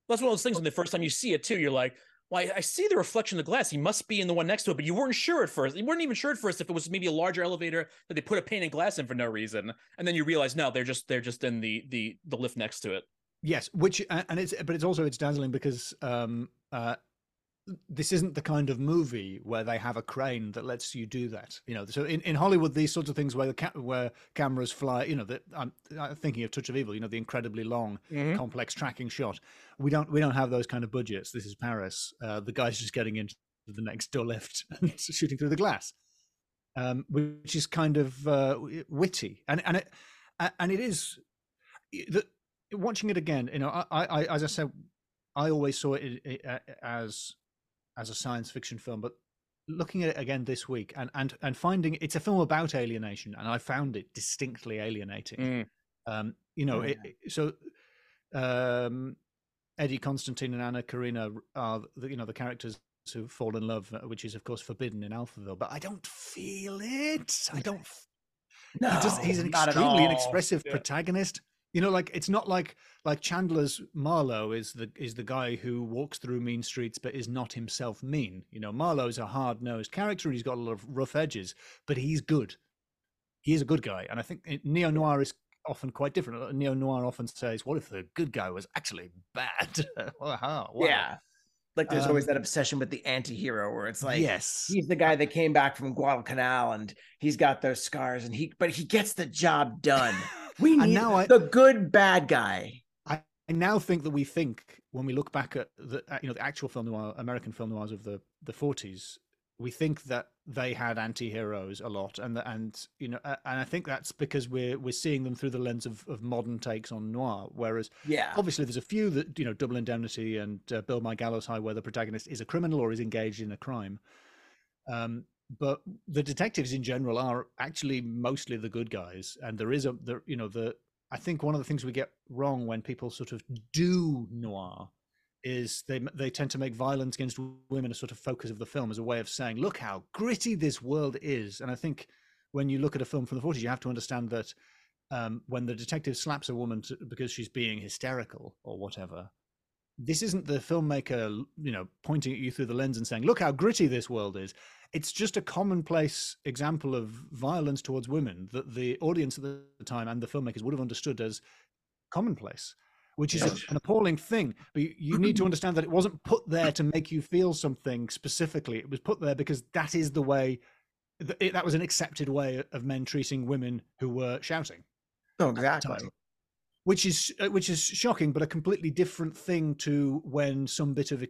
That's one of those things when the first time you see it too, you're like, well, I, I see the reflection of the glass. He must be in the one next to it, but you weren't sure at first. You weren't even sure at first if it was maybe a larger elevator that they put a pane of glass in for no reason. And then you realize no, they're just they're just in the the the lift next to it. Yes, which and it's but it's also it's dazzling because um uh this isn't the kind of movie where they have a crane that lets you do that. You know, so in, in Hollywood, these sorts of things where the ca- where cameras fly, you know, that I'm, I'm thinking of Touch of Evil. You know, the incredibly long, complex tracking shot. We don't we don't have those kind of budgets. This is Paris. Uh, the guy's just getting into the next door lift and shooting through the glass, um, which is kind of uh, witty and and it and it is the, watching it again. You know, I, I, as I said, I always saw it as as a science fiction film, but looking at it again this week and and and finding it's a film about alienation, and I found it distinctly alienating. Mm. Um, you know, Oh, it, it- so um, Eddie Constantine and Anna Karina are the, you know the characters who fall in love, uh, which is of course forbidden in Alphaville. But I don't feel it. I don't. No, he does, he's an extremely inexpressive Yeah. protagonist. You know, like it's not like like Chandler's Marlowe is the is the guy who walks through mean streets but is not himself mean. You know, Marlowe's a hard nosed character he's got a lot of rough edges, but he's good. He is a good guy, and I think neo noir is often quite different. Neo noir often says, "What if the good guy was actually bad?" Wow, wow. Yeah. Like there's always Um, that obsession with the anti-hero where it's like yes, he's the guy that came back from Guadalcanal and he's got those scars and he but he gets the job done. We need now I- the good bad guy. I now think that we think when we look back at the uh, you know the actual film noir, American film noirs of the the forties, we think that they had anti-heroes a lot, and the, and you know, uh, and I think that's because we're we're seeing them through the lens of, of modern takes on noir. Whereas Yeah. obviously there's a few that you know, Double Indemnity and uh, Build My Gallows High, where the protagonist is a criminal or is engaged in a crime. Um, but the detectives in general are actually mostly the good guys, and there is a there you know the I think one of the things we get wrong when people sort of do noir is they they tend to make violence against women a sort of focus of the film as a way of saying, look how gritty this world is. And I think when you look at a film from the 40s, you have to understand that um, when the detective slaps a woman to, because she's being hysterical or whatever, this isn't the filmmaker, you know, pointing at you through the lens and saying, look how gritty this world is. It's just a commonplace example of violence towards women that the audience at the time and the filmmakers would have understood as commonplace which is an appalling thing. But you, need to understand that it wasn't put there to make you feel something specifically. It was put there because that is the way. that was an accepted way of men treating women who were shouting, the exactly. time. which is uh, which is shocking, but a completely different thing to when some bit of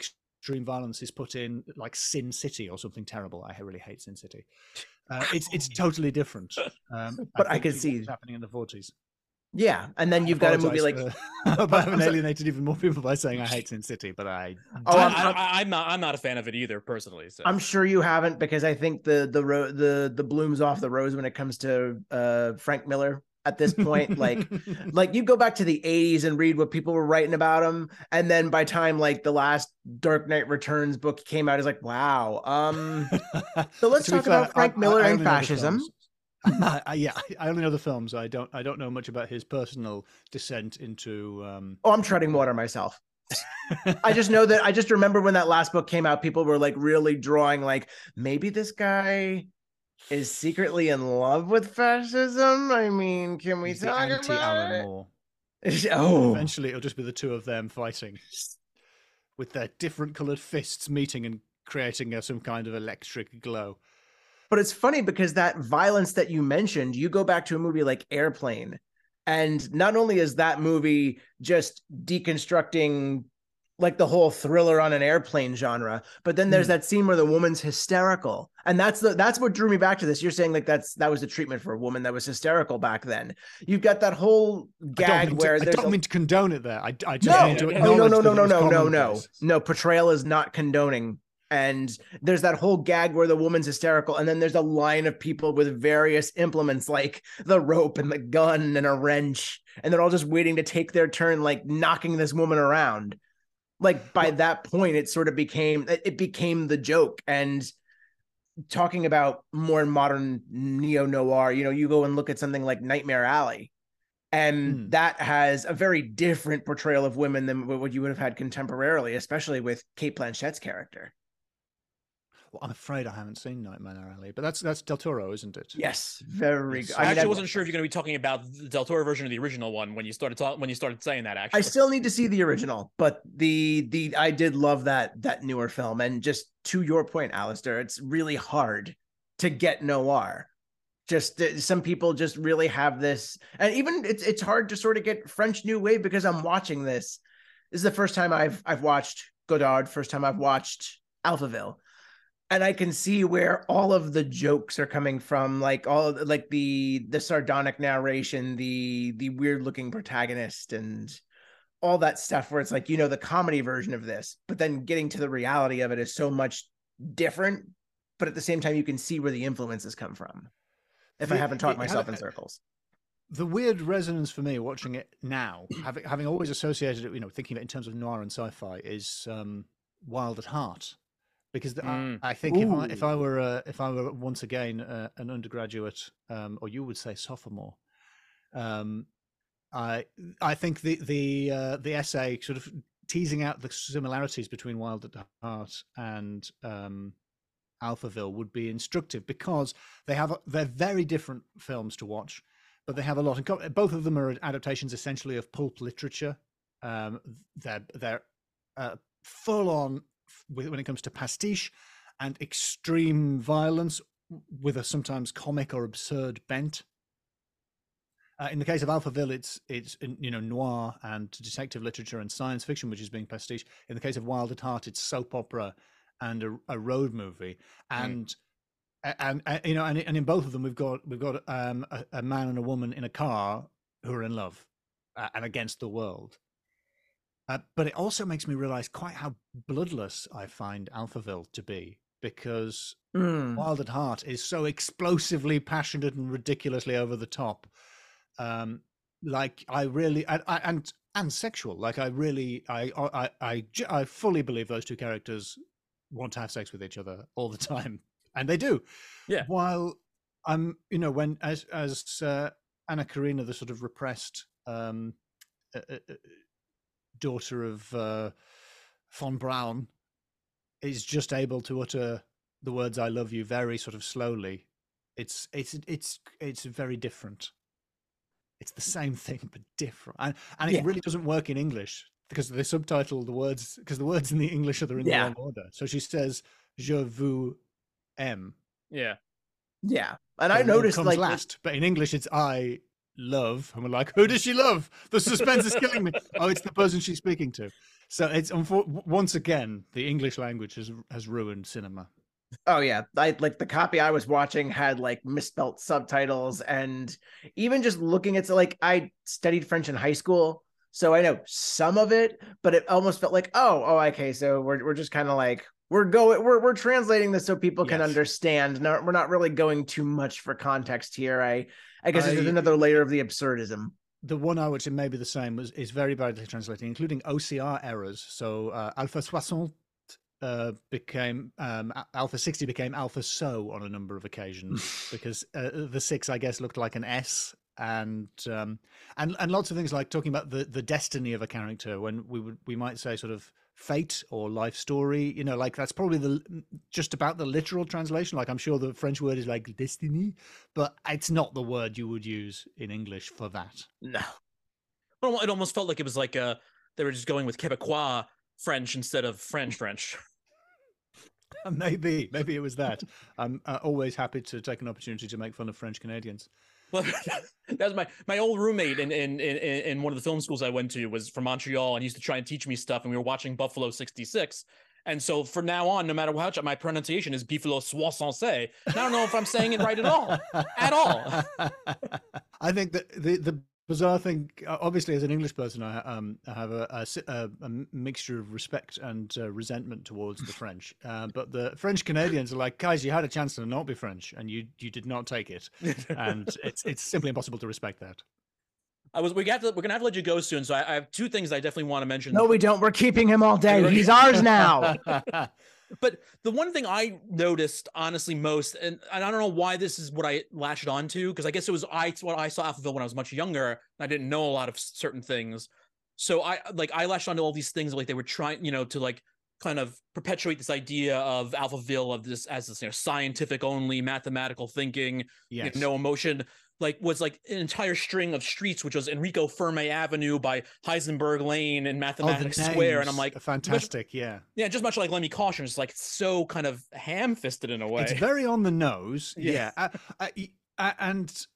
extreme violence is put in, like Sin City or something terrible. I really hate Sin City. Uh, it's it's totally different. Um, But I think could to see- what's happening in the forties. Yeah. And then you've got a movie like I haven't alienated even more people by saying I hate Sin City, but I. Oh, I, I'm- I, I'm- I'm not. I'm not a fan of it either, personally. So. I'm sure you haven't because I think the the ro- the the blooms off the rose when it comes to uh Frank Miller at this point like like you go back to the 80s and read what people were writing about him and then by time like the last Dark Knight Returns book came out is like wow um so let's talk about Frank I- I- Miller I and know the fascism. Yeah, I only know the films. I don't. I don't know much about his personal descent into. Um... oh I'm treading water myself I just know that I just remember when that last book came out people were like really drawing like maybe this guy is secretly in love with fascism I mean can we he's talk about Alan it? Moore. Oh, Eventually, it'll just be the two of them fighting with their different coloured fists meeting and creating some kind of electric glow. but it's funny because that violence that you mentioned, you go back to a movie like Airplane, and not only is that movie just deconstructing like the whole thriller on an airplane genre, but then there's Hmm. that scene where the woman's hysterical, and that's the that's what drew me back to this. You're saying like that's that was the treatment for a woman that was hysterical back then. You've got that whole gag mean where to, I don't a- mean to condone it there. I, I just no, mean to no, no, no, no, no, no, no, no, no. No, portrayal is not condoning. And there's that whole gag where the woman's hysterical, and then there's a line of people with various implements like the rope and the gun and a wrench, and they're all just waiting to take their turn, like knocking this woman around. Like by that point, it sort of became it became the joke. And talking about more modern neo noir, you know, you go and look at something like Nightmare Alley, and Hmm. that has a very different portrayal of women than what you would have had contemporarily, especially with Cate Blanchett's character. Well, I'm afraid I haven't seen Nightmare Alley, but that's that's Del Toro, isn't it? Yes, very Yes. good. I, I, mean, actually I- wasn't sure if you're going to be talking about the Del Toro version or the original one when you started talk- when you started saying that. Actually, I still need to see the original, but the the I did love that that newer film. And just to your point, Alasdair, it's really hard to get noir. Just uh, some people just really have this, and even it's it's hard to sort of get French New Wave because I'm watching this. This is the first time I've I've watched Godard. First time I've watched Alphaville, and I can see where all of the jokes are coming from, like all like the the sardonic narration, the the weird looking protagonist, and all that stuff. Where it's like you know the comedy version of this, but then getting to the reality of it is so much different. But at the same time, you can see where the influences come from. If I haven't talked it- myself in circles, the weird resonance for me watching it now, having having always associated it, you know, thinking of it in terms of noir and sci-fi, is um, Wild at Heart, because the, Mm. I, I think if I, if I were uh, if I were once again uh, an undergraduate, um, or you would say sophomore, um, I I think the the uh, the essay sort of teasing out the similarities between Wild at Heart and um, Alphaville would be instructive because they have a- they're very different films to watch, but they have a lot in common. Both of them are adaptations essentially of pulp literature. Um, they're they're uh, full on when it comes to pastiche and extreme violence with a sometimes comic or absurd bent. Uh, in the case of Alphaville, it's it's you know noir and detective literature and science fiction, which is being pastiche. In the case of Wild at Heart, it's soap opera and a, a road movie, and mm and, and, you know, and, and in both of them, we've got we've got um, a, a, man and a woman in a car who are in love uh, and against the world. Uh, but it also makes me realize quite how bloodless I find Alphaville to be, because mm. Wild at Heart is so explosively passionate and ridiculously over the top. Um, like I really, I, I, and and sexual. Like I really, I, I, I, I fully believe those two characters want to have sex with each other all the time and they do. Yeah. While I'm, you know, when as as uh, Anna Karina, the sort of repressed um, uh, uh, daughter of uh, von Braun, is just able to utter the words "I love you" very sort of slowly. It's it's it's it's very different. It's the same thing but different, and and it yeah. really doesn't work in English because they subtitle the words because the words in the English are in yeah. the wrong order. So she says "Je vous aime." Yeah. Yeah. And I noticed comes like last, but in English it's I love. And we're like, who does she love? The suspense is killing me. Oh, it's the person she's speaking to. So it's once again the English language has has ruined cinema. Oh yeah, I like the copy I was watching had like misspelt subtitles, and even just looking at like I studied French in high school, so I know some of it, but it almost felt like oh oh okay, so we're we're just kind of like we're going we're we're translating this so people can understand. No, we're not really going too much for context here. I I guess I, it's another layer of the absurdism. The one I would say maybe the same was is very badly translated, including OCR errors. So uh, Alpha Soixante uh, became um, Alpha 60 became Alpha So on a number of occasions because uh, the six, I guess, looked like an S. And um, and and lots of things like talking about the, the destiny of a character when we would we might say sort of fate or life story you know like that's probably the just about the literal translation. Like i'm sure the french word is like destiny but it's not the word you would use in english for that. No. Well it almost felt like it was like uh they were just going with quebecois french instead of french french. Maybe maybe it was that. I'm uh, always happy to take an opportunity to make fun of french canadians that was my my old roommate in, in in in one of the film schools I went to was from Montreal and he used to try and teach me stuff. And we were watching Buffalo '66. And so from now on, no matter how my pronunciation is Buffalo Soixante, I don't know if I'm saying it right at all, at all. I think that the the bizarre thing obviously as an english person i, um, I have a, a, a, mixture of respect and uh, resentment towards the french uh, but the french canadians are like guys you had a chance to not be french and you you did not take it and it's it's simply impossible to respect that I was we got to, we're gonna have to let you go soon. So I, I have two things I definitely want to mention. No, we don't. We're keeping him all day. He's ours now. But the one thing I noticed honestly most, and, and I don't know why this is what I latched onto, because I guess it was I what I saw Alphaville when I was much younger. I didn't know a lot of certain things. So I like I latched onto all these things like they were trying, you know, to like kind of perpetuate this idea of Alphaville of this as this you know scientific only mathematical thinking, yes. you know, no emotion like was like an entire string of streets, which was Enrico Fermi Avenue by Heisenberg Lane and oh, Mathematics oh, Square, and I'm like, fantastic, much, yeah, yeah, just much like Lemmy Caution, it's like so kind of ham-fisted in a way. It's very on the nose, yeah, yeah. uh, uh, and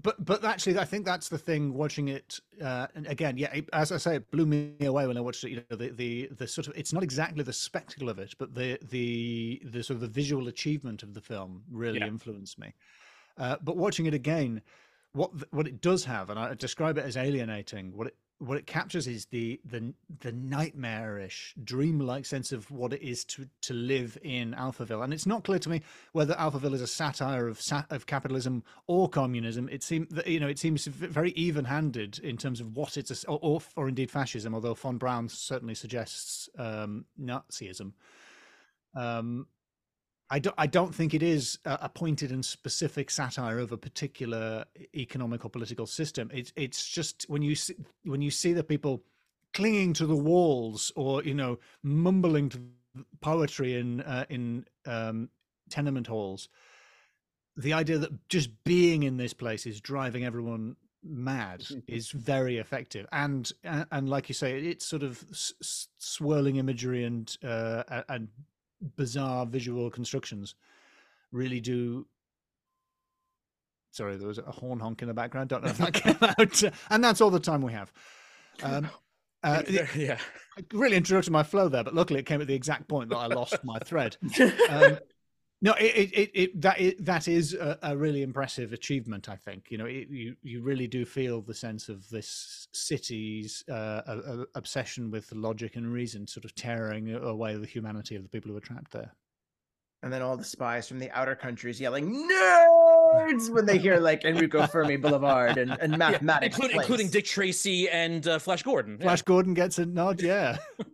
but but actually, I think that's the thing. Watching it uh, and again, yeah, as I say, it blew me away when I watched it. You know, the the the sort of it's not exactly the spectacle of it, but the the the sort of the visual achievement of the film really yeah. influenced me. Uh, but watching it again, what what it does have, and I describe it as alienating. What it what it captures is the the the nightmarish, dreamlike sense of what it is to to live in Alphaville. And it's not clear to me whether Alphaville is a satire of of capitalism or communism. It seems that you know it seems very even-handed in terms of what it's a, or, or, or indeed fascism. Although von Braun certainly suggests um, Nazism. Um, I don't, I don't think it is a pointed and specific satire of a particular economic or political system. It's it's just when you see, when you see the people clinging to the walls or you know mumbling to poetry in uh, in um, tenement halls, the idea that just being in this place is driving everyone mad is very effective and and, and like you say it's sort of s- s- swirling imagery and uh and bizarre visual constructions really do sorry there was a horn honk in the background. Don't know if that came out. And that's all the time we have. Um uh, yeah. really interrupted my flow there but luckily it came at the exact point that i lost my thread. Um, no, it, it, it, it that it, that is a, a really impressive achievement. I think you know it, you you really do feel the sense of this city's uh, a, a obsession with logic and reason, sort of tearing away the humanity of the people who are trapped there. And then all the spies from the outer countries yelling nerds when they hear like Enrico Fermi Boulevard and, and mathematics, including, including Dick Tracy and uh, Flash Gordon. Yeah. Flash Gordon gets a nod, yeah.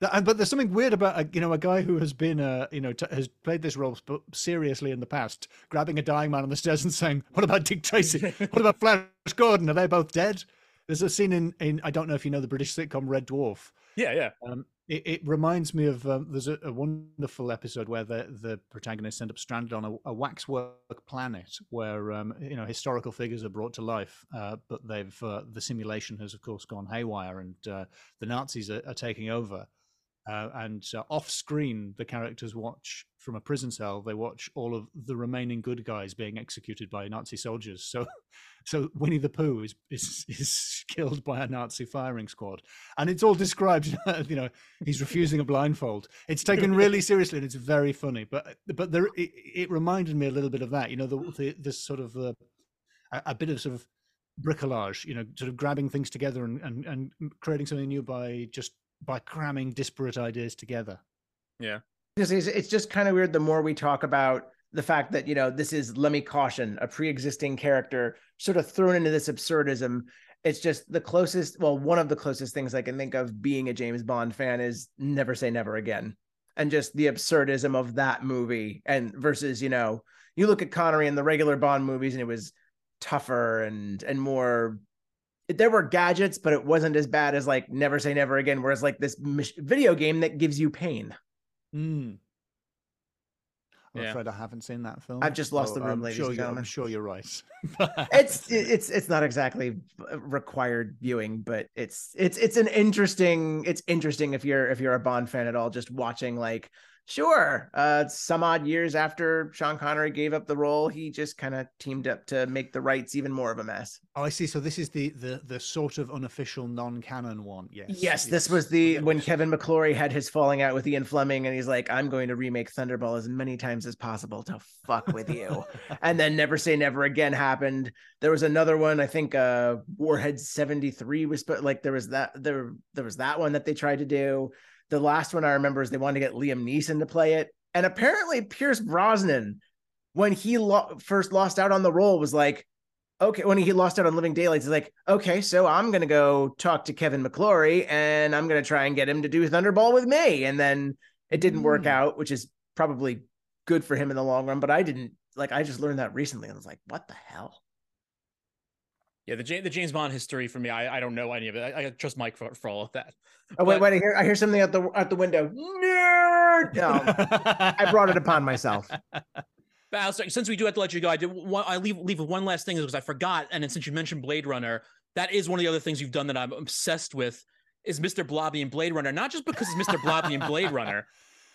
But there's something weird about a, you know a guy who has been uh, you know t- has played this role sp- seriously in the past, grabbing a dying man on the stairs and saying, "What about Dick Tracy? what about Flash Gordon? Are they both dead?" There's a scene in, in I don't know if you know the British sitcom Red Dwarf. Yeah, yeah. Um, it, it reminds me of um, there's a, a wonderful episode where the the protagonists end up stranded on a, a waxwork planet where um, you know historical figures are brought to life, uh, but they've uh, the simulation has of course gone haywire and uh, the Nazis are, are taking over. Uh, and uh, off screen, the characters watch from a prison cell. They watch all of the remaining good guys being executed by Nazi soldiers. So, so Winnie the Pooh is is, is killed by a Nazi firing squad, and it's all described. You know, he's refusing a blindfold. It's taken really seriously, and it's very funny. But but there, it, it reminded me a little bit of that. You know, the, the this sort of uh, a, a bit of sort of bricolage. You know, sort of grabbing things together and and, and creating something new by just by cramming disparate ideas together. Because it's, it's just kind of weird the more we talk about the fact that you know this is Lemmy Caution a pre-existing character sort of thrown into this absurdism it's just the closest well one of the closest things i can think of being a james bond fan is never say never again and just the absurdism of that movie and versus you know you look at connery in the regular bond movies and it was tougher and and more there were gadgets but it wasn't as bad as like never say never again whereas like this mis- video game that gives you pain Mm. I'm Yeah. afraid I haven't seen that film. I've just lost the room, I'm ladies sure and gentlemen. I'm sure you're right. it's it's it's not exactly required viewing but it's it's it's an interesting it's interesting if you're if you're a bond fan at all just watching like sure uh some odd years after sean connery gave up the role he just kind of teamed up to make the rights even more of a mess oh, I see. So this is the the the sort of unofficial non-canon one. Yes. yes, this was the when kevin mcclory had his falling out with ian fleming and he's like i'm going to remake thunderball as many times as possible to fuck with you and then never say never again happened there was another one i think uh warhead 73 was sp- like there was that there there was that one that they tried to do the last one i remember is they wanted to get liam neeson to play it. And apparently pierce brosnan when he lo- first lost out on the role was like okay when he lost out on living daylights he's like okay so i'm gonna go talk to kevin mcclory and i'm gonna try and get him to do thunderball with me. And then it didn't work Mm. out which is probably good for him in the long run but i didn't like i just learned that recently and i was like what the hell Yeah, the, Ja- the James Bond history for me, I, I don't know any of it. I, I trust Mike for, for all of that. oh wait But- wait i hear i hear something out the out the window nerd no, i brought it upon myself But since we do have to let you go, I did want, I leave leave with one last thing because I forgot. And then since you mentioned Blade Runner, that is one of the other things you've done that I'm obsessed with is Mr. Blobby and Blade Runner. Not just because it's Mr. Blobby and Blade Runner,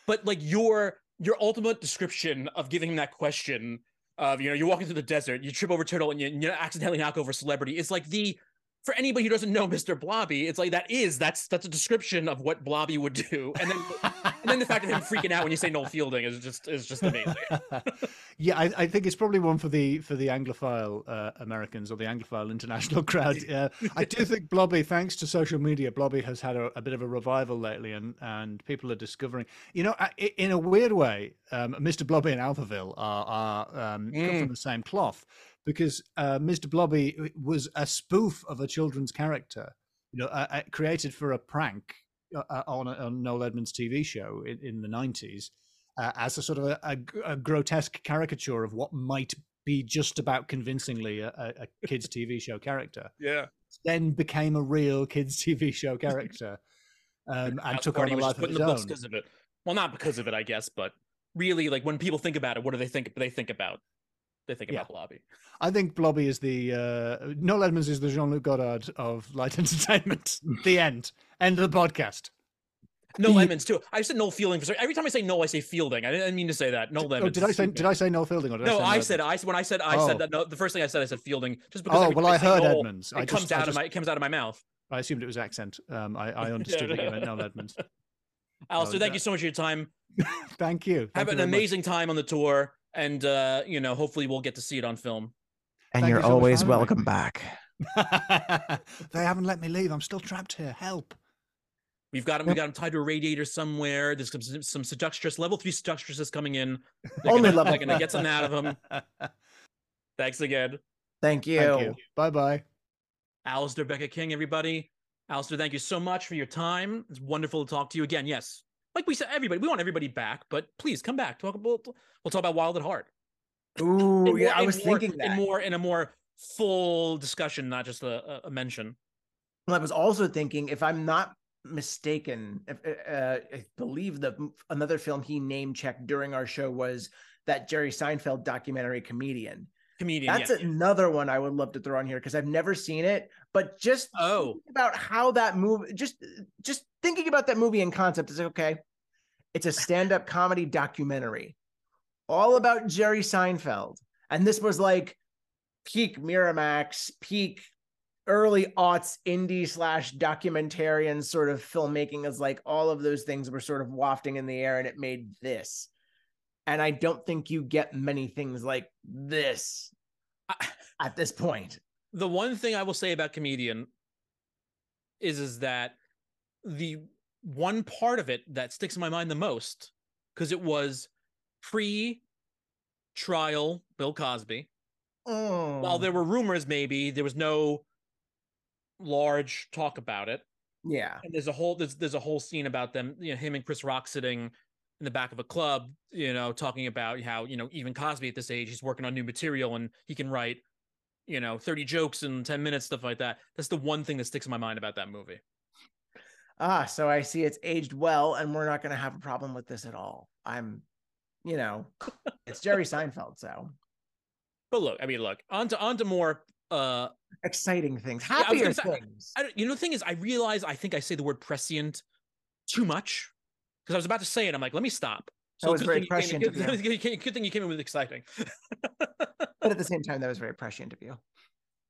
but like your your ultimate description of giving him that question of you know you're walking through the desert, you trip over turtle, and you, you accidentally knock over celebrity. It's like the for anybody who doesn't know Mr. Blobby, it's like that is that's that's a description of what Blobby would do, and then and then the fact of him freaking out when you say Noel Fielding is just is just amazing. yeah, I, I think it's probably one for the for the Anglophile uh, Americans or the Anglophile international crowd. Uh, I do think Blobby, thanks to social media, Blobby has had a, a bit of a revival lately, and and people are discovering. You know, in a weird way, um, Mr. Blobby and Alphaville are are um, come Mm. from the same cloth because uh, Mr. Blobby was a spoof of a children's character, you know, uh, uh, created for a prank uh, uh, on, on Noel Edmonds' TV show in, in the nineties uh, as a sort of a grotesque caricature of what might be just about convincingly a, a, a kids' TV show character. Yeah. Then became a real kids' TV show character um, and took on a life of its own. because of it. Well, not because of it, I guess, but really, like when people think about it, what do they think? They think about they think Yeah. about Blobby. I think Blobby is the uh, Noel Edmonds is the Jean Luc Godard of light entertainment. the end. End of the podcast. Noel The- Edmonds too. I said Noel Fielding for some- every time I say Noel, I say Fielding. I didn't mean to say that. Noel Oh, Edmonds. did I say did I say Noel Fielding or did I No, I Noel said? I when I said I Oh. said that. No, the first thing I said I said Fielding just because Oh well, I say heard Noel, Edmonds. I It just, comes I out just- of my it comes out of my mouth. I assumed it was accent. Um, I, I understood that you meant Noel Edmonds. Alasdair, Oh, thank that- you so much for your time. Thank you. Thank Have you an very much. amazing time on the tour, and uh, you know, hopefully we'll get to see it on film. And Thank you're you so always having welcome back. they haven't let me leave. I'm still trapped here. Help. We've got him. We got him tied to a radiator somewhere. There's some some seductress level three seductresses coming in. They're Only gonna, level They're gonna get something out of him. Thanks again, Thank you. Thank you. Bye bye. Alasdair Beckett-King. Everybody, Alasdair, thank you so much for your time. It's wonderful to talk to you again. Yes, like we said, everybody, we want everybody back, but please come back. Talk about we'll talk about Wild at Heart. Ooh, In yeah, I was more- thinking that. in more in a more full discussion, not just a, a- mention. Well, I was also thinking, if I'm not mistaken, if, uh, I believe the another film he name checked during our show was that Jerry Seinfeld documentary comedian. Comedian. That's yes. another one I would love to throw on here because I've never seen it. But just Oh. about how that movie, just just thinking about that movie in concept is like, okay. It's a stand-up comedy documentary, all about Jerry Seinfeld, and this was like peak Miramax, peak early aughts indie slash documentarian sort of filmmaking is like all of those things were sort of wafting in the air and it made this. And i don't think you get many things like this at this point. The one thing I will say about comedian is is that the one part of it that sticks in my mind the most because it was pre trial Bill Cosby. Oh, While there were rumors, maybe there was no large talk about it. yeah And there's a whole there's there's a whole scene about them, you know, him and Chris Rock sitting in the back of a club, you know, talking about how you know even Cosby at this age he's working on new material and he can write, you know, 30 jokes in 10 minutes, stuff like that. That's the one thing that sticks in my mind about that movie. Ah so i see it's aged well and we're not going to have a problem with this at all i'm you know it's jerry seinfeld so But look, I mean, look on to on to more. Uh, exciting things happier gonna say- things I don't, you know, the thing is, I realize I think I say the word prescient too much because I was about to say it. I'm like, let me stop. So That was very came prescient good, good, good thing you came in with exciting. but at the same time that was very prescient of you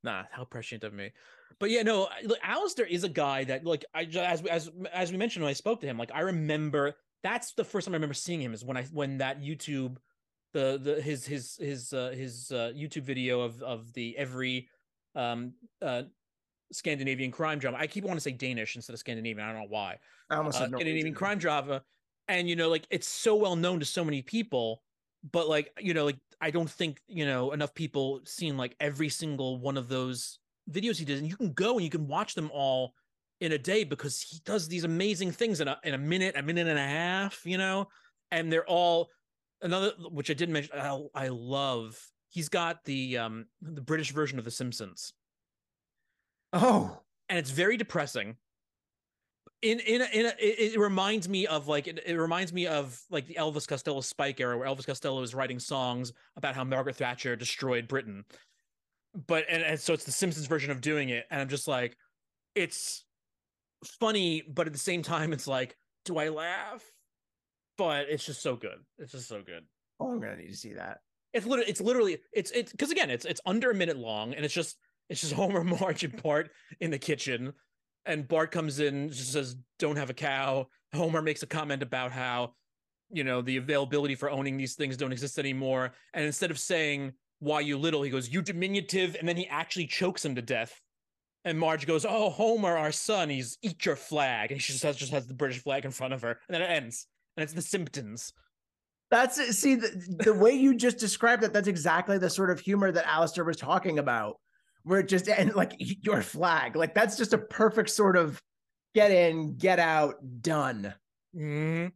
Nah, how prescient of me. But yeah, no, look, Alasdair is a guy that, like, I as as as we mentioned when I spoke to him, like, I remember that's the first time I remember seeing him is when I when that YouTube, the the his his his uh, his uh, YouTube video of of the every um uh Scandinavian crime drama. I keep wanting to say Danish instead of Scandinavian. I don't know why. i almost Uh, said Scandinavian crime drama, and you know, like, it's so well known to so many people but like you know like i don't think you know enough people seen like every single one of those videos he did. And you can go and you can watch them all in a day because he does these amazing things in a in a minute a minute and a half you know? And they're all another which i didn't mention i, I love he's got the um the british version of the simpsons. Oh. And it's very depressing. In in a, in a, it, it reminds me of like it, it reminds me of like the Elvis Costello Spike era, where Elvis Costello is writing songs about how Margaret Thatcher destroyed Britain. But and, and so it's the Simpsons version of doing it, and I'm just like, it's funny, but at the same time, it's like, do I laugh? But it's just so good. It's just so good. oh i'm gonna need to see that It's literally, it's literally, it's it's because again, it's it's under a minute long, and it's just it's just Homer, Marge, in part in the kitchen, and Bart comes in, just says, "Don't have a cow." Homer makes a comment about how, you know, the availability for owning these things don't exist anymore, and instead of saying "Why you little," he goes, "You diminutive," and then he actually chokes him to death. And Marge goes, "Oh, Homer, our son, he's eat your flag," and she just has just has the British flag in front of her, and then it ends, and it's the Simpsons. That's. See, the, the way you just described it, that's exactly the sort of humor that Alasdair was talking about, where it just, and like your flag, like that's just a perfect sort of get in, get out, done. hmm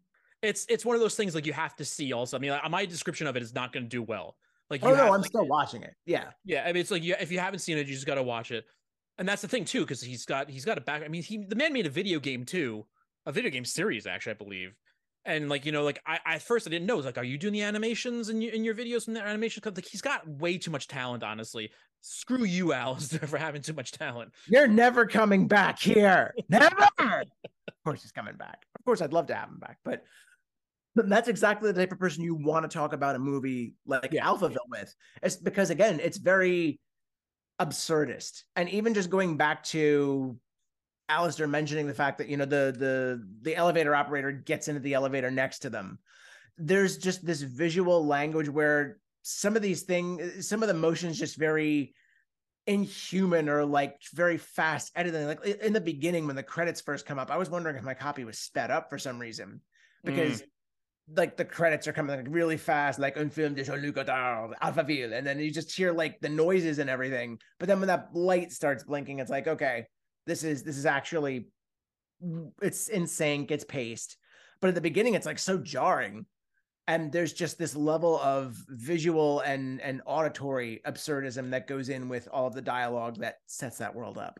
It's it's one of those things like you have to see. Also, I mean, like, my description of it is not going to do well. Like, you Oh, no, have- I'm like, still watching it. Yeah. Yeah, I mean, it's like you, if you haven't seen it, you just got to watch it. And that's the thing too, because he's got he's got a back. I mean, he the man made a video game too, a video game series actually, I believe. and like you know like I, I at first I didn't know. It was like, are you doing the animations in your in your videos from the animation? Because like he's got way too much talent. Honestly, screw you, Alasdair, for having too much talent. You're never coming back here. Never. of course, he's coming back. Of course, I'd love to have him back, but that's exactly the type of person you want to talk about a movie like Yeah. Alphaville with. It's because again, it's very absurdist. And even just going back to Alasdair mentioning the fact that you know the the the elevator operator gets into the elevator next to them. There's just this visual language where some of these things, uh, some of the motions just very inhuman or like very fast editing. Like in the beginning when the credits first come up, I was wondering if my copy was sped up for some reason because mm. like the credits are coming like really fast, like un film de Jean-Luc Godard, Alphaville, and then you just hear like the noises and everything. But then when that light starts blinking, it's like, okay, this is this is actually it's in sync, it's paced. But at the beginning, it's like so jarring. And there's just this level of visual and and auditory absurdism that goes in with all of the dialogue that sets that world up.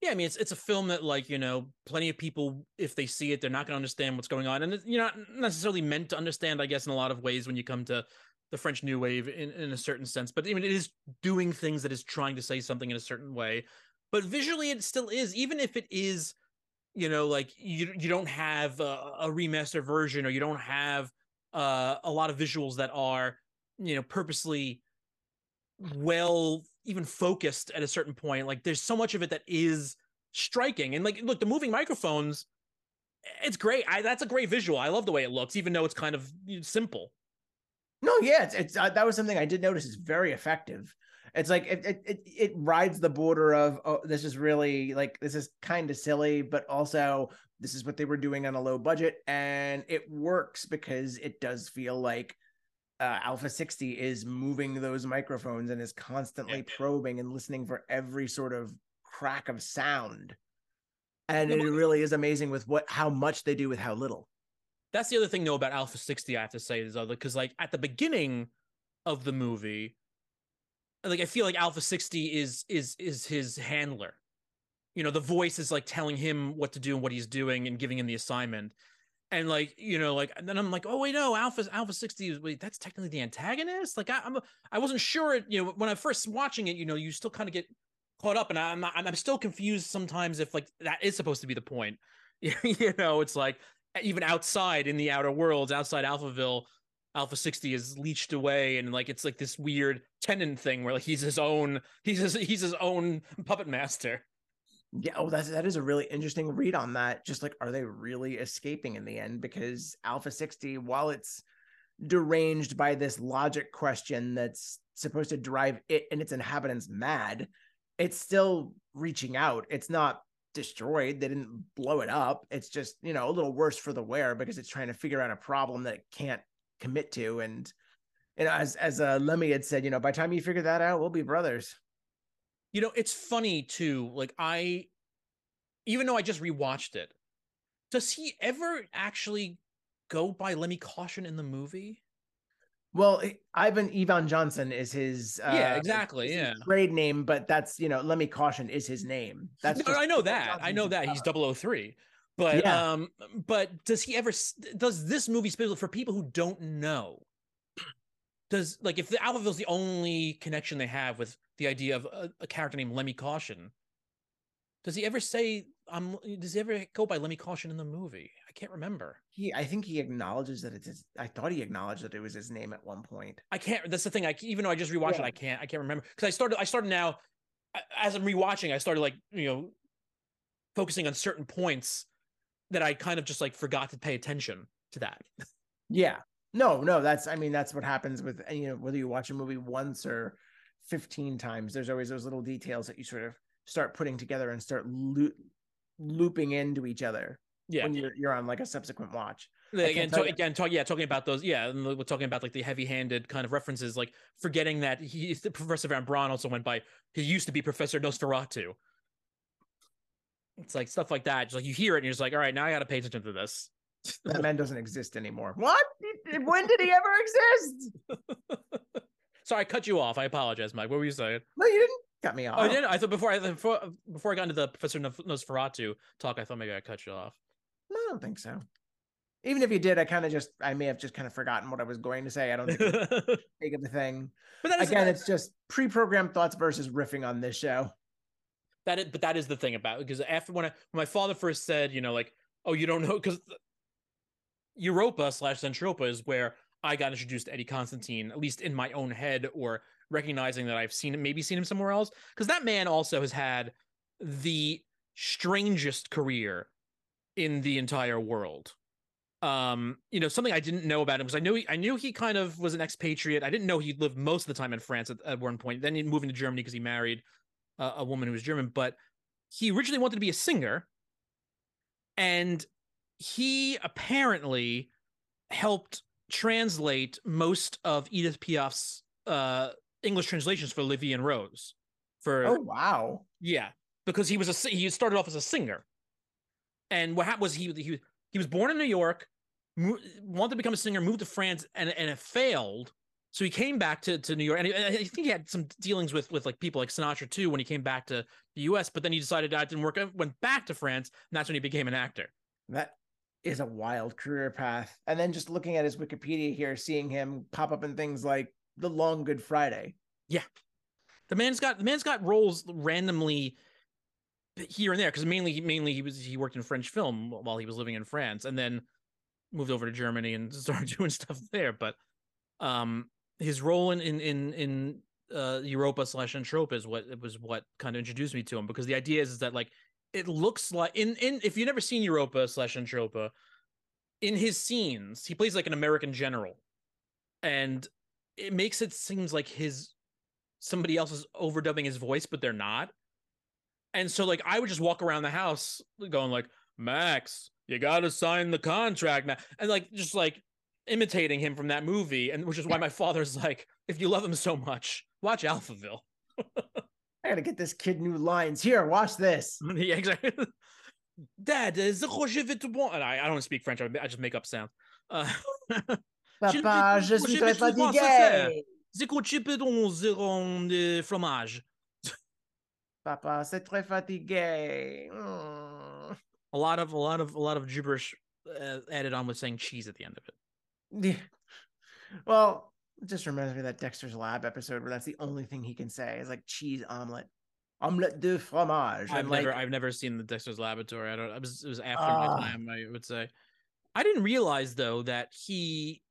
Yeah, I mean, it's it's a film that, like, you know, plenty of people, if they see it, they're not going to understand what's going on, and you're not necessarily meant to understand, I guess, in a lot of ways when you come to the French New Wave in, in a certain sense. But I mean, it is doing things that is trying to say something in a certain way, but visually, it still is, even if it is, you know, like you you don't have a, a remaster version or you don't have uh, a lot of visuals that are, you know, purposely well even focused at a certain point like there's so much of it that is striking and like look the moving microphones it's great I, that's a great visual i love the way it looks even though it's kind of simple No, yeah, it's, it's uh, that was something I did notice. It's very effective. It's like it it it, it rides the border of oh, this is really like this is kind of silly, but also this is what they were doing on a low budget, and it works because it does feel like uh, Alpha 60 is moving those microphones and is constantly Yeah. probing and listening for every sort of crack of sound. And it really is amazing with what how much they do with how little. that's the other thing though about alpha 60 i have to say is other because like at the beginning of the movie like i feel like alpha 60 is is is his handler. You know the voice is like telling him what to do and what he's doing and giving him the assignment. And like you know like and then i'm like oh wait no alpha alpha 60 is wait that's technically the antagonist? Like I, i'm i wasn't sure it you know when i first watching it you know you still kind of get caught up and i'm i'm still confused sometimes if like that is supposed to be the point. You know it's like even outside in the outer worlds outside alphaville alpha 60 is leached away and like it's like this weird tenant thing where like he's his own he's his, he's his own puppet master Yeah, oh, that's that is a really interesting read on that. Just like, are they really escaping in the end? Because Alpha 60, while it's deranged by this logic question that's supposed to drive it and its inhabitants mad, it's still reaching out. It's not destroyed. They didn't blow it up. It's just, you know, a little worse for the wear because it's trying to figure out a problem that it can't commit to. And you know, as as uh, Lemmy had said, you know, by the time you figure that out, we'll be brothers. You know, it's funny too. Like I, even though I just rewatched it, does he ever actually go by Lemmy Caution in the movie? Well, Ivan Ivan Johnson is his uh, Yeah, exactly, his yeah. grade name, but that's you know, Lemmy caution is his name. That's No, I know that. I know that he's cover. 003. But Yeah. um, but does he ever? Does this movie specifically for people who don't know? Does like if the Alphaville's the only connection they have with the idea of a, a character named Lemmy Caution? Does he ever say um? Does he ever go by Lemmy Caution in the movie? I can't remember. He, I think he acknowledges that it's his. I thought he acknowledged that it was his name at one point. I can't. That's the thing. I even though I just rewatched it, I can't. I can't remember because I started. I started now. As I'm rewatching, I started like you know, focusing on certain points that I kind of just like forgot to pay attention to that. Yeah. No, no, that's I mean, that's what happens with you know, whether you watch a movie once or 15 times, there's always those little details that you sort of start putting together and start loo- looping into each other Yeah. when you're you're on like a subsequent watch. Again, again, talk, yeah, talking about those, yeah, and we're talking about like the heavy-handed kind of references, like forgetting that he, Professor von Braun also went by. He used to be Professor Nosferatu. It's like stuff like that. Just like you hear it, and you're just like, all right, now I got to pay attention to this. That man doesn't exist anymore. What? When did he ever exist? Sorry, I cut you off. I apologize, Mike. What were you saying? No, you didn't cut me oh, off. Oh, I did. I thought before I before before I got into the Professor Nos- Nosferatu talk, I thought maybe I cut you off. No, I don't think so. Even if you did, I kind of just I may have just kind of forgotten what I was going to say. I don't think big of a thing. But that is Again, it's just pre-programmed thoughts versus riffing on this show. That is, but that is the thing about because after when, I, when my father first said, you know, like, oh, you don't know because Europa slash Zentropa is where I got introduced to Eddie Constantine, at least in my own head, or recognizing that I've seen him, maybe seen him somewhere else. Because that man also has had the strangest career in the entire world. Um, you know, something I didn't know about him because I knew he, I knew he kind of was an expatriate. I didn't know he lived most of the time in France at, at one point. Then he moved into Germany because he married a, a woman who was German. But he originally wanted to be a singer, and he apparently helped translate most of Edith Piaf's uh, English translations for La Vie en Rose. For Oh wow. yeah, because he was a he started off as a singer, and what happened was he he he was born in New York, mo- wanted to become a singer, moved to France, and and it failed. So he came back to, to New York, and he- I think he had some dealings with with like people like Sinatra too when he came back to the U.S. But then he decided that didn't work, went back to France, and that's when he became an actor. That is a wild career path. And then just looking at his Wikipedia here, seeing him pop up in things like The Long Good Friday. Yeah, the man's got the man's got roles randomly here and there because mainly he mainly he was he worked in French film while he was living in France and then moved over to Germany and started doing stuff there. But um his role in in in, in uh Europa slash Zentropa is what it was what kind of introduced me to him because the idea is, is that like it looks like in in if you've never seen Europa slash Zentropa, in his scenes he plays like an American general, and it makes it seems like his somebody else is overdubbing his voice, but they're not. And so like I would just walk around the house going like, Max, you gotta sign the contract now. And like just like imitating him from that movie. And which is why my father's like, if you love him so much, watch Alphaville. I gotta get this kid new lines. Here, watch this. yeah, exactly. Dad, is vite bon? And I, I don't speak French, I I just make up sounds. Uh, Papa, je suis très tout voir, ça fatigué. c'est dans zéro de fromage. Papa, c'est très fatigué. Mm. A lot of a lot of a lot of gibberish uh, added on with saying cheese at the end of it. Yeah. Well, it just reminds me of that Dexter's Lab episode where that's the only thing he can say is like cheese omelet. Omelette de fromage. I've And never like, I've never seen the Dexter's Laboratory. I don't. It was it was after Ah. my time. I would say. I didn't realize though that he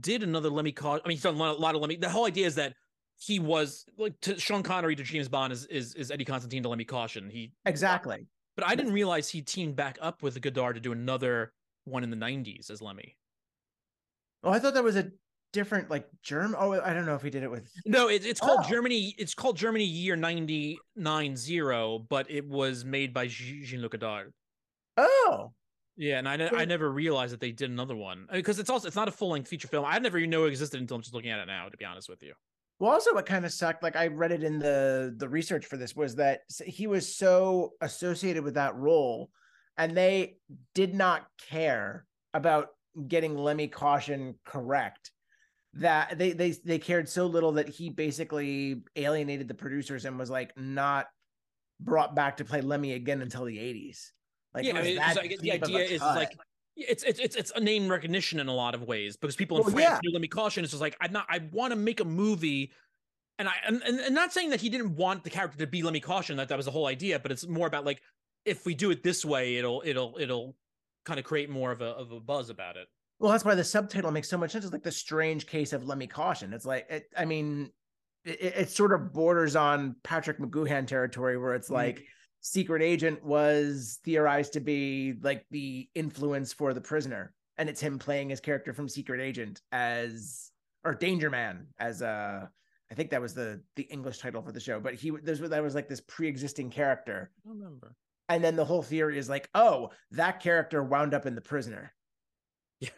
did another Lemmy Caution. I mean, he's done a lot, a lot of Lemmy. The whole idea is that he was like to Sean Connery to James Bond is is, is Eddie Constantine to Lemmy Caution. He, exactly. but I didn't realize he teamed back up with Godard to do another one in the '90s as Lemmy. Oh, I thought that was a different like germ. Oh, I don't know if he did it with. No, it, it's called Oh. Germany. It's called Germany Year 990, but it was made by Jean Luc Godard. Oh, Yeah, and I, ne- I never realized that they did another one uh, because it's also it's not a full length feature film. I never even know it existed until I'm just looking at it now. To be honest with you, Well, also what kind of sucked, like I read it in the the research for this, was that he was so associated with that role, and they did not care about getting Lemmy Caution correct. That they they they cared so little that he basically alienated the producers and was like not brought back to play Lemmy again until the eighties. Like, yeah, I mean, it's like, the deep of a idea is like it's it's it's it's a name recognition in a lot of ways because people in Well, France yeah. knew Lemmy Caution. It's just like I'm not. I want to make a movie, and I and, and and not saying that he didn't want the character to be Lemmy Caution. That that was the whole idea. But it's more about like if we do it this way, it'll it'll it'll kind of create more of a of a buzz about it. Well, that's why the subtitle makes so much sense. It's like the strange case of Lemmy Caution. It's like, it, I mean, it, it sort of borders on Patrick McGoohan territory where it's like Secret Agent was theorized to be like the influence for the prisoner. And it's him playing his character from Secret Agent as, or Danger Man as uh I think that was the the English title for the show, but he there's that was like this pre-existing character. I don't remember. And then the whole theory is like, oh, that character wound up in the prisoner. Yeah.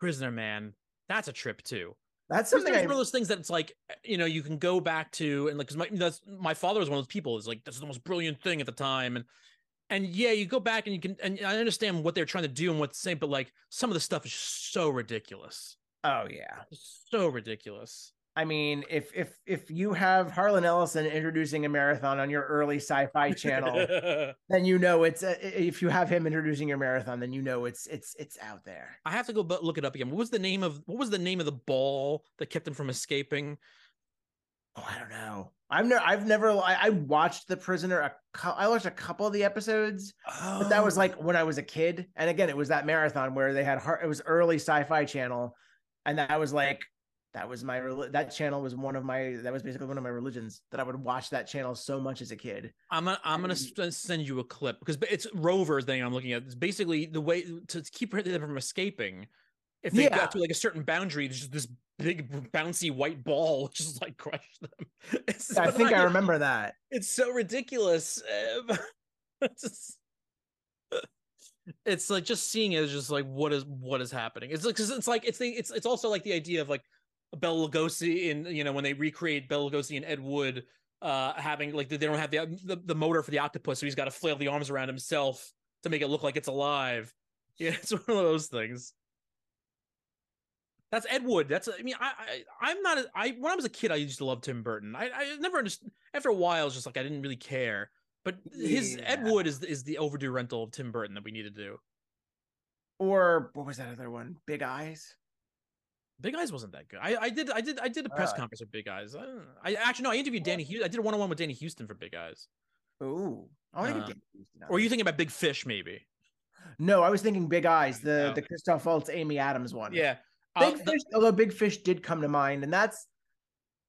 Prisoner Man. That's a trip too. That's something I one of those things that it's like you know you can go back to and like because my that's my father was one of those people is like this is the most brilliant thing at the time and and yeah you go back and you can and I understand what they're trying to do and what's to say but like some of the stuff is so ridiculous Oh yeah. so ridiculous I mean, if if if you have Harlan Ellison introducing a marathon on your early sci-fi channel, then you know it's uh, if you have him introducing your marathon, then you know it's it's it's out there. I have to go look it up again. What was the name of what was the name of the ball that kept him from escaping? Oh, I don't know. I've never I've never I, I watched The Prisoner. A, I watched a couple of the episodes, oh. but that was like when I was a kid. And again, it was that marathon where they had it was early Sci-Fi Channel, and that was like that was my that channel was one of my that was basically one of my religions that I would watch that channel so much as a kid. I'm gonna I'm gonna send you a clip because it's Rover's thing I'm looking at. It's basically the way to keep them from escaping. If they yeah. got to like a certain boundary, there's just this big bouncy white ball just like crush them. It's I think I remember that. It's so ridiculous. it's, just, it's like just seeing it is just like what is what is happening. It's like it's like it's the it's it's also like the idea of like Bela Lugosi in you know when they recreate Bela Lugosi and Ed Wood uh having like they don't have the, the, the motor for the octopus so he's got to flail the arms around himself to make it look like it's alive. Yeah it's one of those things. That's Ed Wood. That's I mean I, I I'm not a, I when I was a kid I used to love Tim Burton. I I never understood after a while it's just like I didn't really care. But his yeah. Ed Wood is is the overdue rental of Tim Burton that we need to do. Or what was that other one? Big Eyes Big Eyes wasn't that good. I, I did I did I did a press uh, conference with Big Eyes. I, I, actually no, I interviewed Danny Huston. I did a one on one with Danny Huston for Big Eyes. Ooh, I uh, Or are you thinking about Big Fish maybe? No, I was thinking Big Eyes, the the Christoph Waltz, Amy Adams one. Yeah, Big uh, Fish. The, although Big Fish did come to mind, and that's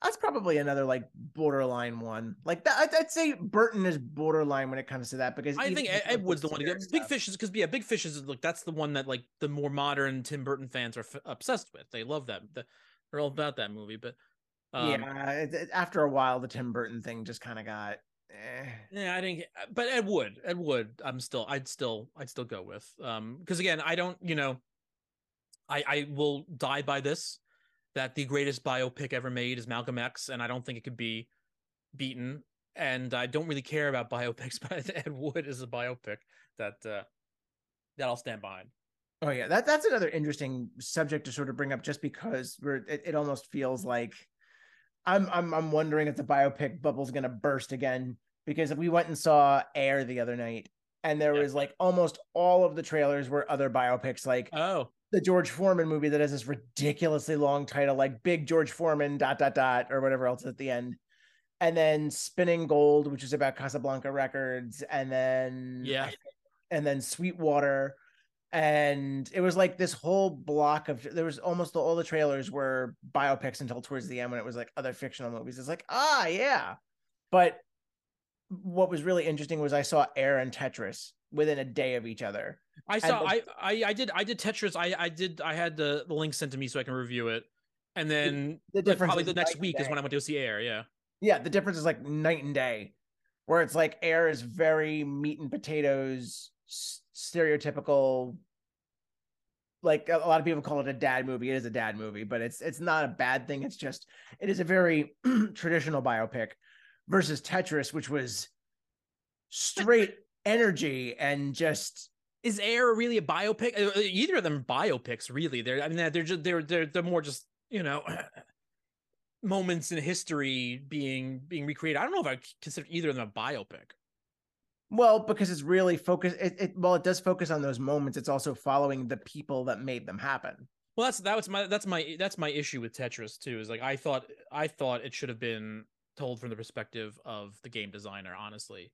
that's probably another like borderline one. Like that, I'd, I'd, say Burton is borderline when it comes to that because I think Ed Wood's the one to get. Big Fish is because yeah, Big Fish is like that's the one that like the more modern Tim Burton fans are f- obsessed with. They love that. The, they're all about that movie. But um, yeah, it, it, after a while, the Tim Burton thing just kind of got. Eh. Yeah, I didn't. Get, but Ed Wood, Ed Wood, I'm still, I'd still, I'd still go with. Um, because again, I don't, you know, I I will die by this that the greatest biopic ever made is Malcolm X, and I don't think it could be beaten. And I don't really care about biopics, but Ed Wood is a biopic that uh, that I'll stand behind. Oh yeah, that that's another interesting subject to sort of bring up, just because we're it, it almost feels like I'm I'm I'm wondering if the biopic bubble's gonna burst again because we went and saw Air the other night, and there yeah. was like almost all of the trailers were other biopics, like oh the George Foreman movie that has this ridiculously long title, like Big George Foreman dot dot dot or whatever else at the end. And then Spinning Gold, which is about Casablanca Records, and then yeah, and then Sweetwater, and it was like this whole block of there was almost all the trailers were biopics until towards the end when it was like other fictional movies. It's like ah yeah, but what was really interesting was I saw Air and Tetris within a day of each other. I saw the, I, I I did I did Tetris. I I did I had the, the link sent to me so I can review it. And then the, the difference probably the next week is when I went to see Air, yeah. Yeah, the difference is like night and day. Where it's like Air is very meat and potatoes stereotypical like a lot of people call it a dad movie. It is a dad movie, but it's it's not a bad thing. It's just it is a very traditional biopic versus Tetris, which was straight energy and just is Air really a biopic? Uh, uh, either of them biopics, really. They're I mean they're just they're they're they're more just you know moments in history being being recreated. I don't know if I consider either of them a biopic. Well, because it's really focused. It, it well, it does focus on those moments. It's also following the people that made them happen. Well, that's that was my that's my that's my issue with Tetris too. Is like I thought I thought it should have been told from the perspective of the game designer. Honestly,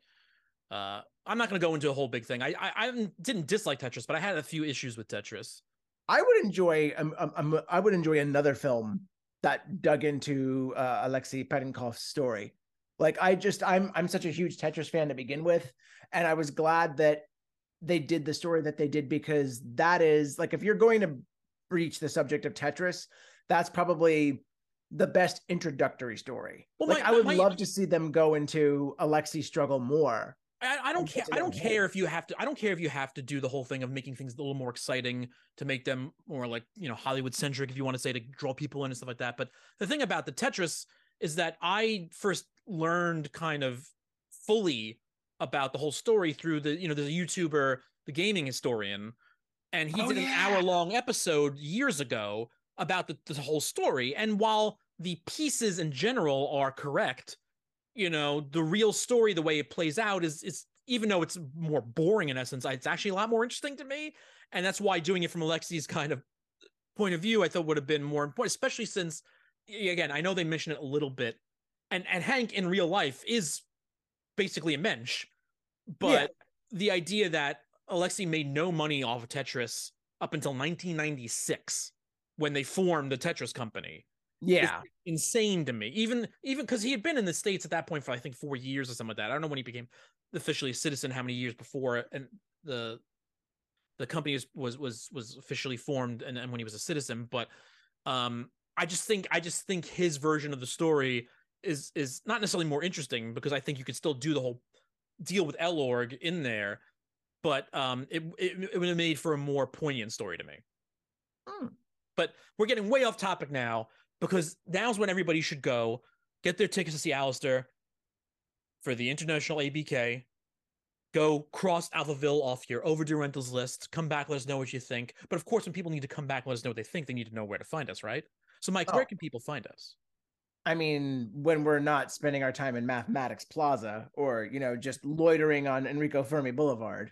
uh, I'm not going to go into a whole big thing. I, I, I didn't dislike Tetris, but I had a few issues with Tetris. I would enjoy um, um, um I would enjoy another film that dug into uh, Alexei Pajitnov's story. Like I just I'm I'm such a huge Tetris fan to begin with, and I was glad that they did the story that they did because that is like if you're going to breach the subject of Tetris, that's probably the best introductory story. Well, like my, I would my, love to see them go into Alexei's struggle more I, I don't care. I don't care if you have to. I don't care if you have to do the whole thing of making things a little more exciting to make them more like you know Hollywood centric, if you want to say, to draw people in and stuff like that. But the thing about the Tetris is that I first learned kind of fully about the whole story through the you know there's a YouTuber, the gaming historian, and he oh, did yeah. an hour long episode years ago about the, the whole story. And while the pieces in general are correct, you know, the real story, the way it plays out is is even though it's more boring in essence, it's actually a lot more interesting to me. And that's why doing it from Alexi's kind of point of view, I thought would have been more important, especially since again, I know they mention it a little bit. And and Henk in real life is basically a mensch. But yeah. the idea that Alexi made no money off of Tetris up until 1996 when they formed the Tetris company. Yeah. Insane to me. Even even because he had been in the States at that point for I think four years or something like that. I don't know when he became officially a citizen, how many years before and the the company was was was officially formed and, and when he was a citizen. But um I just think I just think his version of the story is is not necessarily more interesting because I think you could still do the whole deal with Elorg in there, but um, it it, it would have made for a more poignant story to me. Hmm. But we're getting way off topic now because now's when everybody should go get their tickets to see Alasdair for the Interdimensional ABK. Go cross Alphaville off your overdue rentals list. Come back, let us know what you think. But of course, when people need to come back, let us know what they think. They need to know where to find us, right? So, Mike, oh. where can people find us? I mean, when we're not spending our time in Mathematics Plaza or, you know, just loitering on Enrico Fermi Boulevard.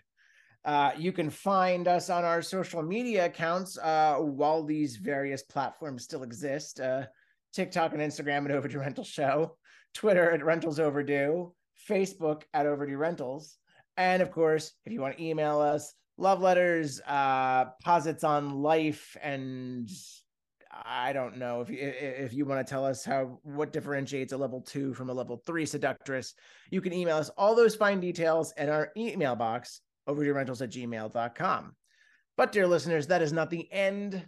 Uh, you can find us on our social media accounts uh, while these various platforms still exist uh, TikTok and Instagram at Overdue Rental Show, Twitter at Rentals Overdue, Facebook at Overdue Rentals. And of course, if you want to email us, love letters, uh, posits on life, and I don't know if you, if you want to tell us how what differentiates a level two from a level three seductress, you can email us all those fine details in our email box overduerentals at gmail.com. But dear listeners, that is not the end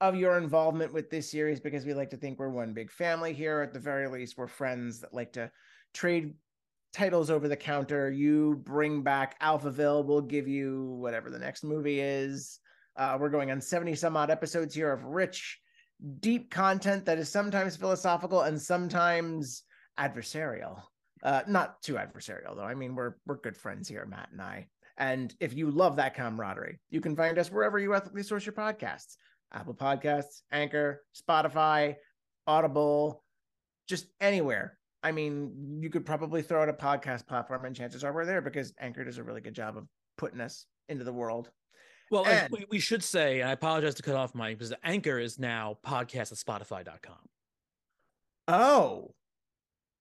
of your involvement with this series because we like to think we're one big family here. At the very least, we're friends that like to trade titles over the counter. You bring back Alphaville, we'll give you whatever the next movie is. Uh, we're going on 70 some odd episodes here of rich deep content that is sometimes philosophical and sometimes adversarial. Uh, not too adversarial though. I mean, we're we're good friends here, Matt and I. And if you love that camaraderie, you can find us wherever you ethically source your podcasts: Apple Podcasts, Anchor, Spotify, Audible, just anywhere. I mean, you could probably throw out a podcast platform, and chances are we're there because Anchor does a really good job of putting us into the world well, and, we, we, should say, and I apologize to cut off Mike, because the anchor is now podcast at spotify.com. Oh,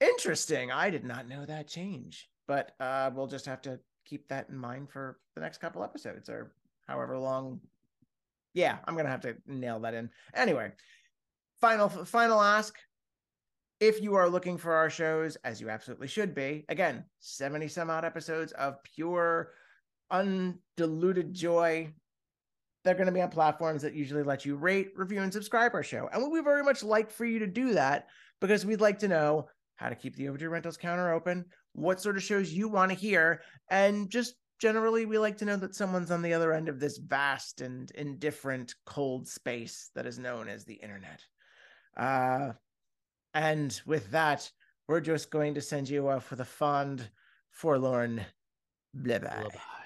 interesting. I did not know that change, but uh, we'll just have to keep that in mind for the next couple episodes or however long. Yeah, I'm to have to nail that in. Anyway, final, final ask. If you are looking for our shows, as you absolutely should be, again, 70 some odd episodes of pure undiluted joy. They're going to be on platforms that usually let you rate, review, and subscribe our show. And we very much like for you to do that because we'd like to know how to keep the overdue rentals counter open, what sort of shows you want to hear, and just generally we like to know that someone's on the other end of this vast and indifferent cold space that is known as the internet. Uh, and with that, we're just going to send you off with a fond, forlorn bye bye.